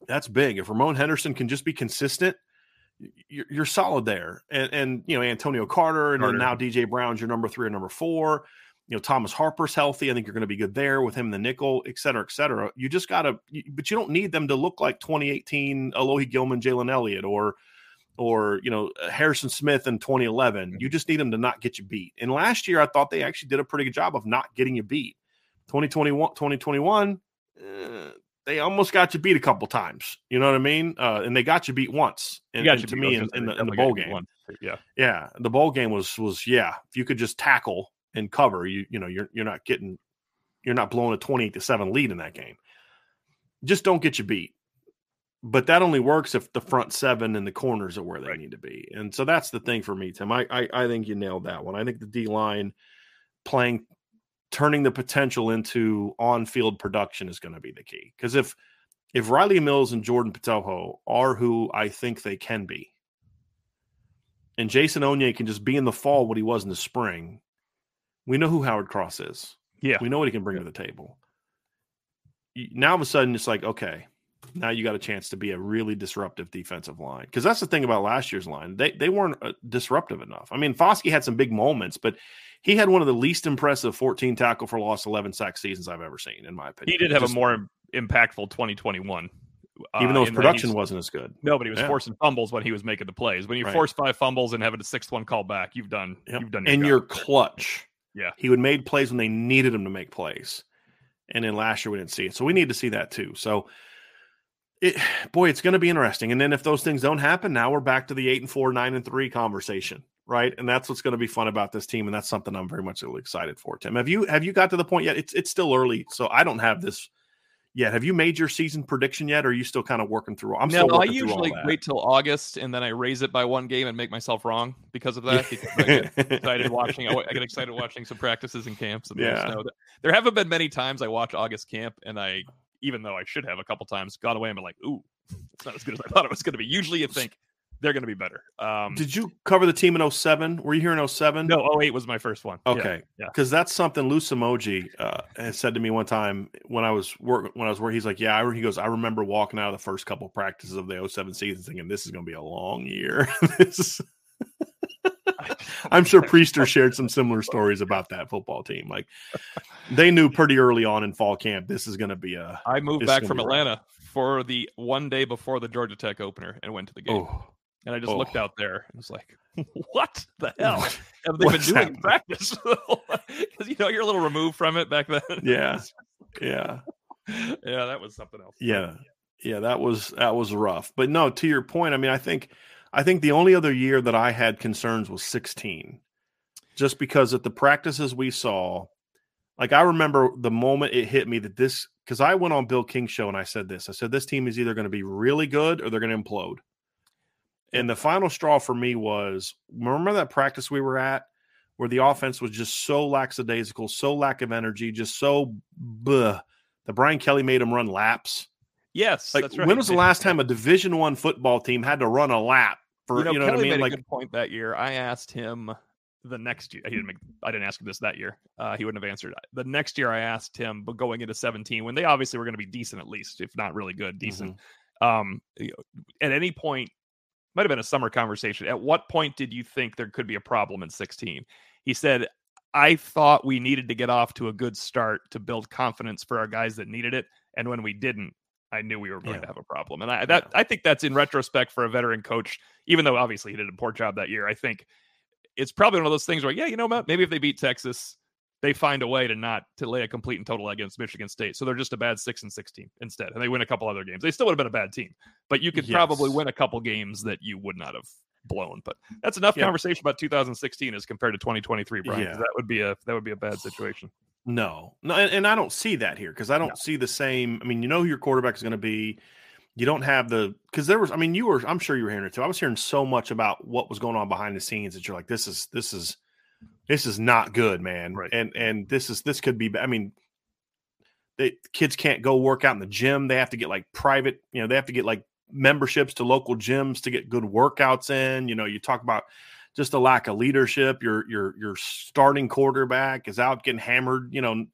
that's big. If Ramon Henderson can just be consistent, you're, you're solid there. And, and, you know, Antonio Carter and Carter. then now DJ Brown's your number three or number four. You know, Thomas Harper's healthy. I think you're going to be good there with him in the nickel, et cetera, et cetera. You just got to, but you don't need them to look like 2018 Alohi Gilman, Jalen Elliott, or, or you know Harrison Smith in 2011. Mm-hmm. You just need them to not get you beat. And last year, I thought they actually did a pretty good job of not getting you beat. 2021, 2021, uh, they almost got you beat a couple times. You know what I mean? Uh, and they got you beat once. And, and to me, in, in, the, in the bowl game, yeah, yeah, the bowl game was was yeah. If you could just tackle and cover, you you know you're you're not getting you're not blowing a 28 to seven lead in that game. Just don't get you beat but that only works if the front seven and the corners are where they right. need to be. And so that's the thing for me, Tim. I, I, I think you nailed that one. I think the D line playing, turning the potential into on field production is going to be the key. Because if if Riley Mills and Jordan Botelho are who I think they can be, and Jason Onye can just be in the fall what he was in the spring, we know who Howard Cross is. Yeah, we know what he can bring yeah. to the table. Now all of a sudden it's like okay now you got a chance to be a really disruptive defensive line because that's the thing about last year's line they they weren't uh, disruptive enough. I mean, Foskey had some big moments, but he had one of the least impressive 14 tackle for loss, 11 sack seasons I've ever seen, in my opinion. He did have Just, a more impactful 2021. Even uh, though his production wasn't as good. No, but he was yeah. forcing fumbles when he was making the plays. When you right. force five fumbles and having a sixth one called back, you've done yep. you've done your and job. you're clutch. Yeah. He would made plays when they needed him to make plays. And then last year we didn't see it. So we need to see that too. So it, boy, it's going to be interesting. And then if those things don't happen, now we're back to the eight and four, nine and three conversation, right? And that's what's going to be fun about this team, and that's something I'm very much really excited for. Tim, have you have you got to the point yet? It's it's still early, so I don't have this yet. Have you made your season prediction yet, or are you still kind of working through? I'm no, still. I usually wait till August and then I raise it by one game and make myself wrong because of that. Because I get excited watching. I get excited watching some practices and camps. And yeah. There haven't been many times I watch August camp and I even though I should have a couple times, gone away and been like, ooh, it's not as good as I thought it was going to be. Usually you think they're going to be better. Um, Did you cover the team in 07? Were you here in 07? No, 08 was my first one. Okay. Yeah. Because yeah. that's something Lou Somogyi uh, has said to me one time when I was working, when I was working, he's like, yeah, I, he goes, I remember walking out of the first couple practices of the 07 season thinking this is going to be a long year. this I'm sure Prister shared some similar stories about that football team. Like they knew pretty early on in fall camp this is going to be a. I moved back from Atlanta for the one day before the Georgia Tech opener and went to the game. Oh. And I just oh. looked out there and was like, "What the hell have they been doing in practice?" Because you know you're a little removed from it back then. Yeah, yeah, yeah. That was something else. Yeah, yeah. That was that was rough. But no, to your point, I mean, I think I think the only other year that I had concerns was 16, just because at the practices we saw, like I remember the moment it hit me that this, because I went on Bill King's show and I said this I said, this team is either going to be really good or they're going to implode. And the final straw for me was remember that practice we were at where the offense was just so lackadaisical, so lack of energy, just so bleh, that Brian Kelly made them run laps. Yes, like right. when was the last time a Division One football team had to run a lap for you know, you know what I mean? Made like a good point that year. I asked him the next year. He didn't make. I didn't ask him this that year. Uh, he wouldn't have answered. The next year, I asked him, but going into 17, when they obviously were going to be decent at least, if not really good, decent. Mm-hmm. Um, at any point, might have been a summer conversation. At what point did you think there could be a problem in 16? He said, I thought we needed to get off to a good start to build confidence for our guys that needed it. And when we didn't, I knew we were going yeah. to have a problem. And I that yeah. I think that's in retrospect for a veteran coach, even though obviously he did a poor job that year. I think it's probably one of those things where, yeah, you know, what? maybe if they beat Texas, they find a way to not to lay a complete and total against Michigan State. So they're just a bad six and sixteen instead, and they win a couple other games. They still would have been a bad team, but you could yes. probably win a couple games that you would not have blown. But that's enough yeah. conversation about 2016 as compared to 2023, Brian. That would be a that would be a bad situation. No, no, and, and I don't see that here because I don't no. see the same. I mean, you know who your quarterback is going to be. You don't have the because there was. I mean, you were. I'm sure you were hearing it too. I was hearing so much about what was going on behind the scenes that you're like, this is this is this is not good, man. Right. And and this is this could be. I mean, they, kids can't go work out in the gym. They have to get like private, you know, they have to get like memberships to local gyms to get good workouts in. You know, you talk about just a lack of leadership. Your your your starting quarterback is out getting hammered. You know,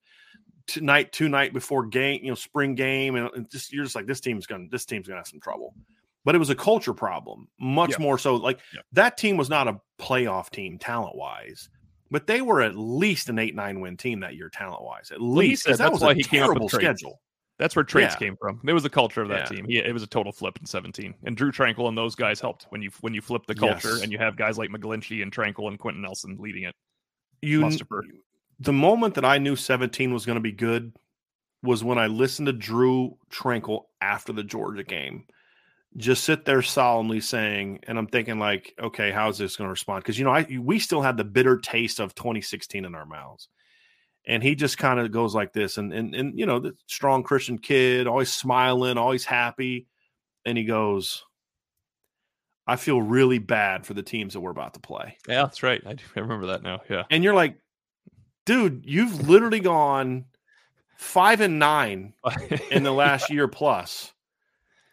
tonight two night before game, you know, spring game, and just you're just like this team's gonna this team's gonna have some trouble. But it was a culture problem, much more so. Like that team was not a playoff team talent wise but they were at least an eight nine win team that year, talent wise. At well, least said, that was why a he terrible came schedule. That's where traits yeah. came from. It was the culture of that yeah. team. He, it was a total flip in 17. And Drew Tranquill and those guys helped when you when you flip the culture yes. and you have guys like McGlinchey and Tranquill and Quenton Nelson leading it. You Mustipher. the moment that I knew 17 was going to be good was when I listened to Drew Tranquill after the Georgia game just sit there solemnly saying, and I'm thinking like, okay, how's this going to respond? Because you know, I we still had the bitter taste of 2016 in our mouths, and he just kind of goes like this, and and and you know, the strong Christian kid, always smiling, always happy, and he goes, I feel really bad for the teams that we're about to play. Yeah, that's right. I, I remember that now. Yeah, and you're like, dude, you've literally gone five and nine in the last year plus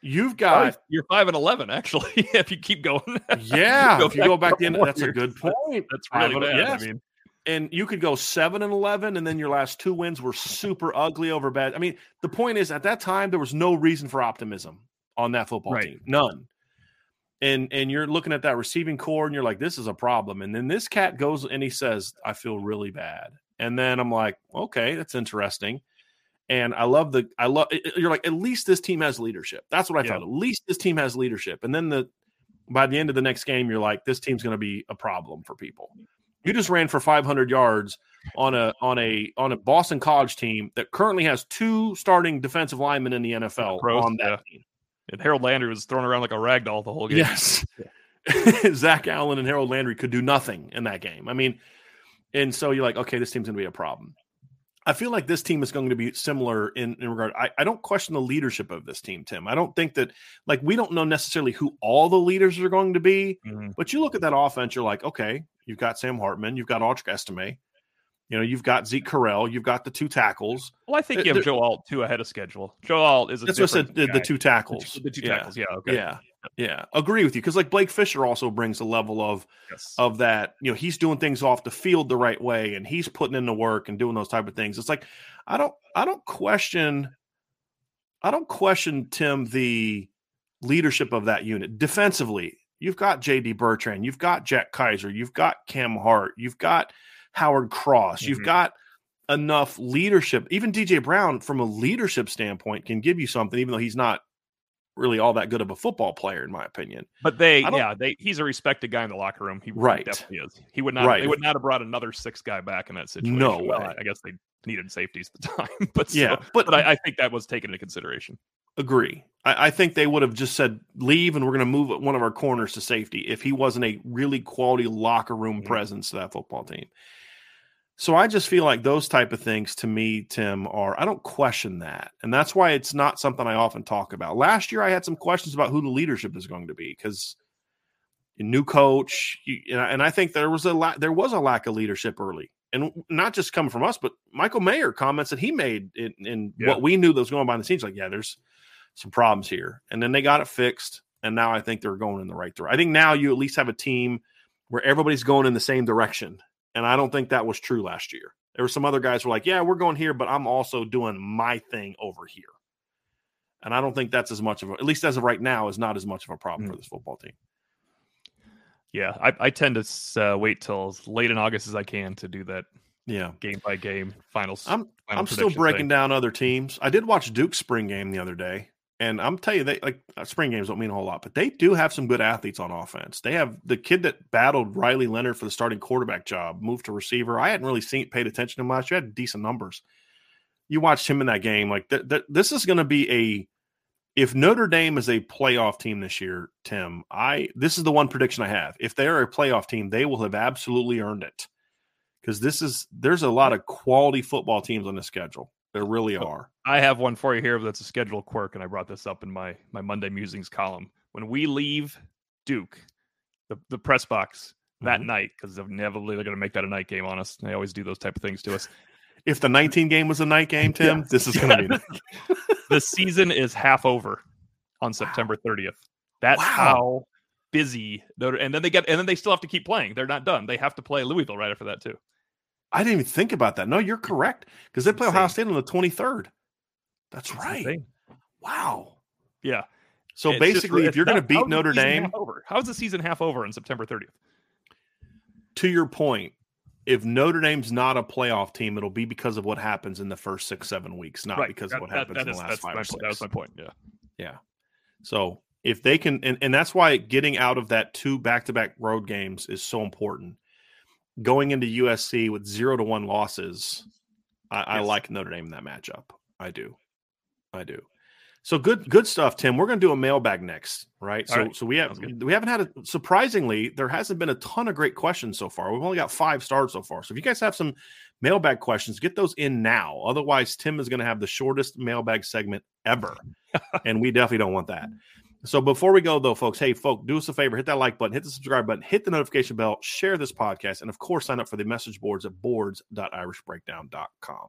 You've got oh, you're five and eleven actually. if you keep going, yeah. go if you go back the that's a good point. That's really bad. Yes. I mean, and you could go seven and eleven, and then your last two wins were super ugly over bad. I mean, the point is, at that time, there was no reason for optimism on that football right. team, none. And and you're looking at that receiving corps, and you're like, this is a problem. And then this cat goes and he says, I feel really bad. And then I'm like, okay, that's interesting. And I love the I love you're like at least this team has leadership. That's what I yeah. thought. At least this team has leadership. And then the by the end of the next game, you're like this team's going to be a problem for people. You just ran for 500 yards on a on a on a Boston College team that currently has two starting defensive linemen in the NFL on that yeah. team. And Harold Landry was thrown around like a rag doll the whole game. Yes. Zach Allen and Harold Landry could do nothing in that game. I mean, and so you're like, okay, this team's going to be a problem. I feel like this team is going to be similar in, in regard. I, I don't question the leadership of this team, Tim. I don't think that like we don't know necessarily who all the leaders are going to be, mm-hmm. but you look at that offense, you're like, okay, you've got Sam Hartman, you've got Audric Estime, you know, you've got Zeke Correll, you've got the two tackles. Well, I think you have Joe Alt two ahead of schedule. Joe Alt is a that's what I said. The, the, two tackles, the two, the two yeah. tackles. Yeah, okay. Yeah, yeah, agree with you because like Blake Fisher also brings a level of yes. of that. You know, he's doing things off the field the right way, and he's putting in the work and doing those type of things. It's like I don't I don't question I don't question Tim the leadership of that unit defensively. You've got JD Bertrand, you've got Jack Kiser, you've got Cam Hart, you've got Howard Cross, mm-hmm. you've got enough leadership. Even DJ Brown, from a leadership standpoint, can give you something, even though he's not really all that good of a football player, in my opinion. But they, yeah, they he's a respected guy in the locker room. He right. definitely is. He would not. Right. They would not have brought another six guy back in that situation. No well, way. I guess they needed safeties at the time, but yeah, but, but I, I, think that was taken into consideration. Agree. I, I think they would have just said leave, and we're going to move one of our corners to safety if he wasn't a really quality locker room mm-hmm. presence to that football team. So I just feel like those type of things to me, Tim, are I don't question that, and that's why it's not something I often talk about. Last year, I had some questions about who the leadership is going to be because a new coach, and I think there was a la- there was a lack of leadership early, and not just coming from us, but Michael Mayer comments that he made in, in yeah. what we knew that was going behind the scenes. Like, yeah, there's some problems here, and then they got it fixed, and now I think they're going in the right direction. I think now you at least have a team where everybody's going in the same direction and I don't think that was true last year. There were some other guys who were like, yeah, we're going here, but I'm also doing my thing over here. And I don't think that's as much of a, at least as of right now, is not as much of a problem mm. for this football team. Yeah, I, I tend to uh, wait till as late in August as I can to do that. Yeah, game by game finals. I'm final I'm still breaking thing. down other teams. I did watch Duke's spring game the other day, and I'm telling you, they like uh, spring games don't mean a whole lot, but they do have some good athletes on offense. They have the kid that battled Riley Leonard for the starting quarterback job, moved to receiver. I hadn't really seen paid attention to last year. Had decent numbers. You watched him in that game. Like th- th- this is going to be a. If Notre Dame is a playoff team this year, Tim, I this is the one prediction I have. If they are a playoff team, they will have absolutely earned it. Because this is there's a lot of quality football teams on the schedule. There really are. I have one for you here that's a schedule quirk, and I brought this up in my my Monday musings column. When we leave Duke, the, the press box that mm-hmm. night, because inevitably they're going to make that a night game on us. They always do those type of things to us. if the 19 game was a night game, Tim, yeah. this is going to be. the season is half over on September 30th. That's wow. how busy And then they get, and then they still have to keep playing. They're not done. They have to play Louisville right after that too. I didn't even think about that. No, you're correct because they play Ohio State on the 23rd. That's, That's right. Wow. Yeah. So it's basically, just, if you're going to beat Notre Dame, over. how's the season half over on September 30th? To your point, if Notre Dame's not a playoff team, it'll be because of what happens in the first six, seven weeks, not right. because that, of what that, happens that in is, the last five or six. That was my point. Yeah. Yeah. So if they can, and, and that's why getting out of that two back to back road games is so important. Going into USC with zero to one losses, I, yes. I like Notre Dame in that matchup. I do. I do. So good, good stuff, Tim. We're going to do a mailbag next, right? so, right. so we have we haven't had a surprisingly there hasn't been a ton of great questions so far. We've only got five stars so far. So if you guys have some mailbag questions, get those in now. Otherwise, Tim is going to have the shortest mailbag segment ever, and we definitely don't want that. So before we go though, folks, hey, folks, do us a favor, hit that like button, hit the subscribe button, hit the notification bell, share this podcast, and of course, sign up for the message boards at boards.irishbreakdown.com.